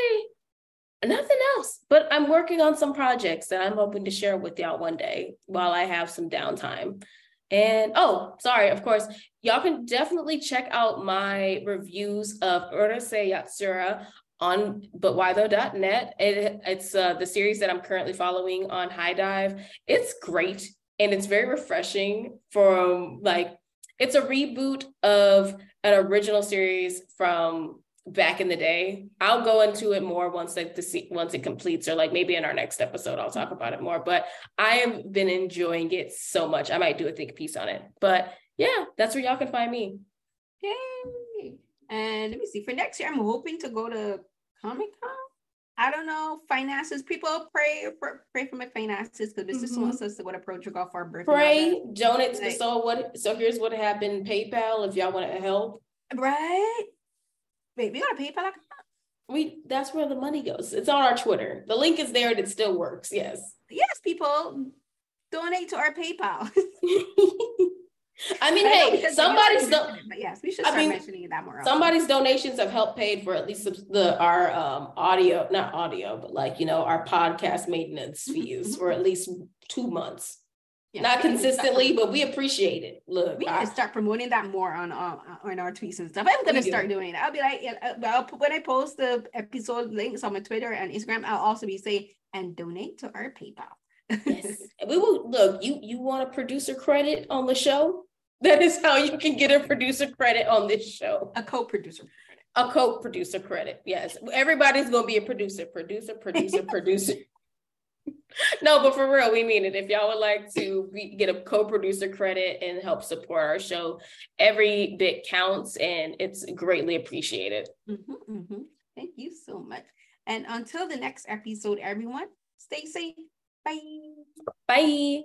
nothing else, but I'm working on some projects that I'm hoping to share with y'all one day while I have some downtime. And oh, sorry, of course, y'all can definitely check out my reviews of Urusei Yatsura on butwhytho.net. It, it's uh, the series that I'm currently following on HIDIVE. It's great and it's very refreshing from like it's a reboot of an original series from back in the day. I'll go into it more once like the once it completes, or like maybe in our next episode, I'll talk about it more. But I have been enjoying it so much. I might do a think piece on it. But yeah, that's where y'all can find me. Yay! And let me see. For next year, I'm hoping to go to Comic Con. I don't know finances. People pray for, pray for my finances because this mm-hmm. wants us to go to Portugal for our birthday. Pray, donate to the soul. What? So here's what happened. PayPal if y'all want to help. Right. We got a PayPal account? We that's where the money goes. It's on our Twitter. The link is there and it still works. Yes. Yes, people donate to our PayPal. I mean, hey, somebody's do- but yes, we should start I mean, mentioning that more. Often. Somebody's donations have helped paid for at least the our um, audio, not audio, but like you know our podcast maintenance fees for at least two months. Yeah, not consistently, but we appreciate it. Look, we I, start promoting that more on uh, on our tweets and stuff. I'm gonna start do. doing it. I'll be like, uh, I'll, when I post the episode links on my Twitter and Instagram, I'll also be saying and donate to our PayPal. yes, we will. Look, you you want a producer credit on the show? That is how you can get a producer credit on this show. A co-producer credit. A co-producer credit. Yes, everybody's gonna be a producer. Producer. Producer. producer no, but for real, we mean it. If y'all would like to be, get a co-producer credit and help support our show, every bit counts and it's greatly appreciated. Mm-hmm, mm-hmm. Thank you so much. And until the next episode, everyone, stay safe. Bye. Bye.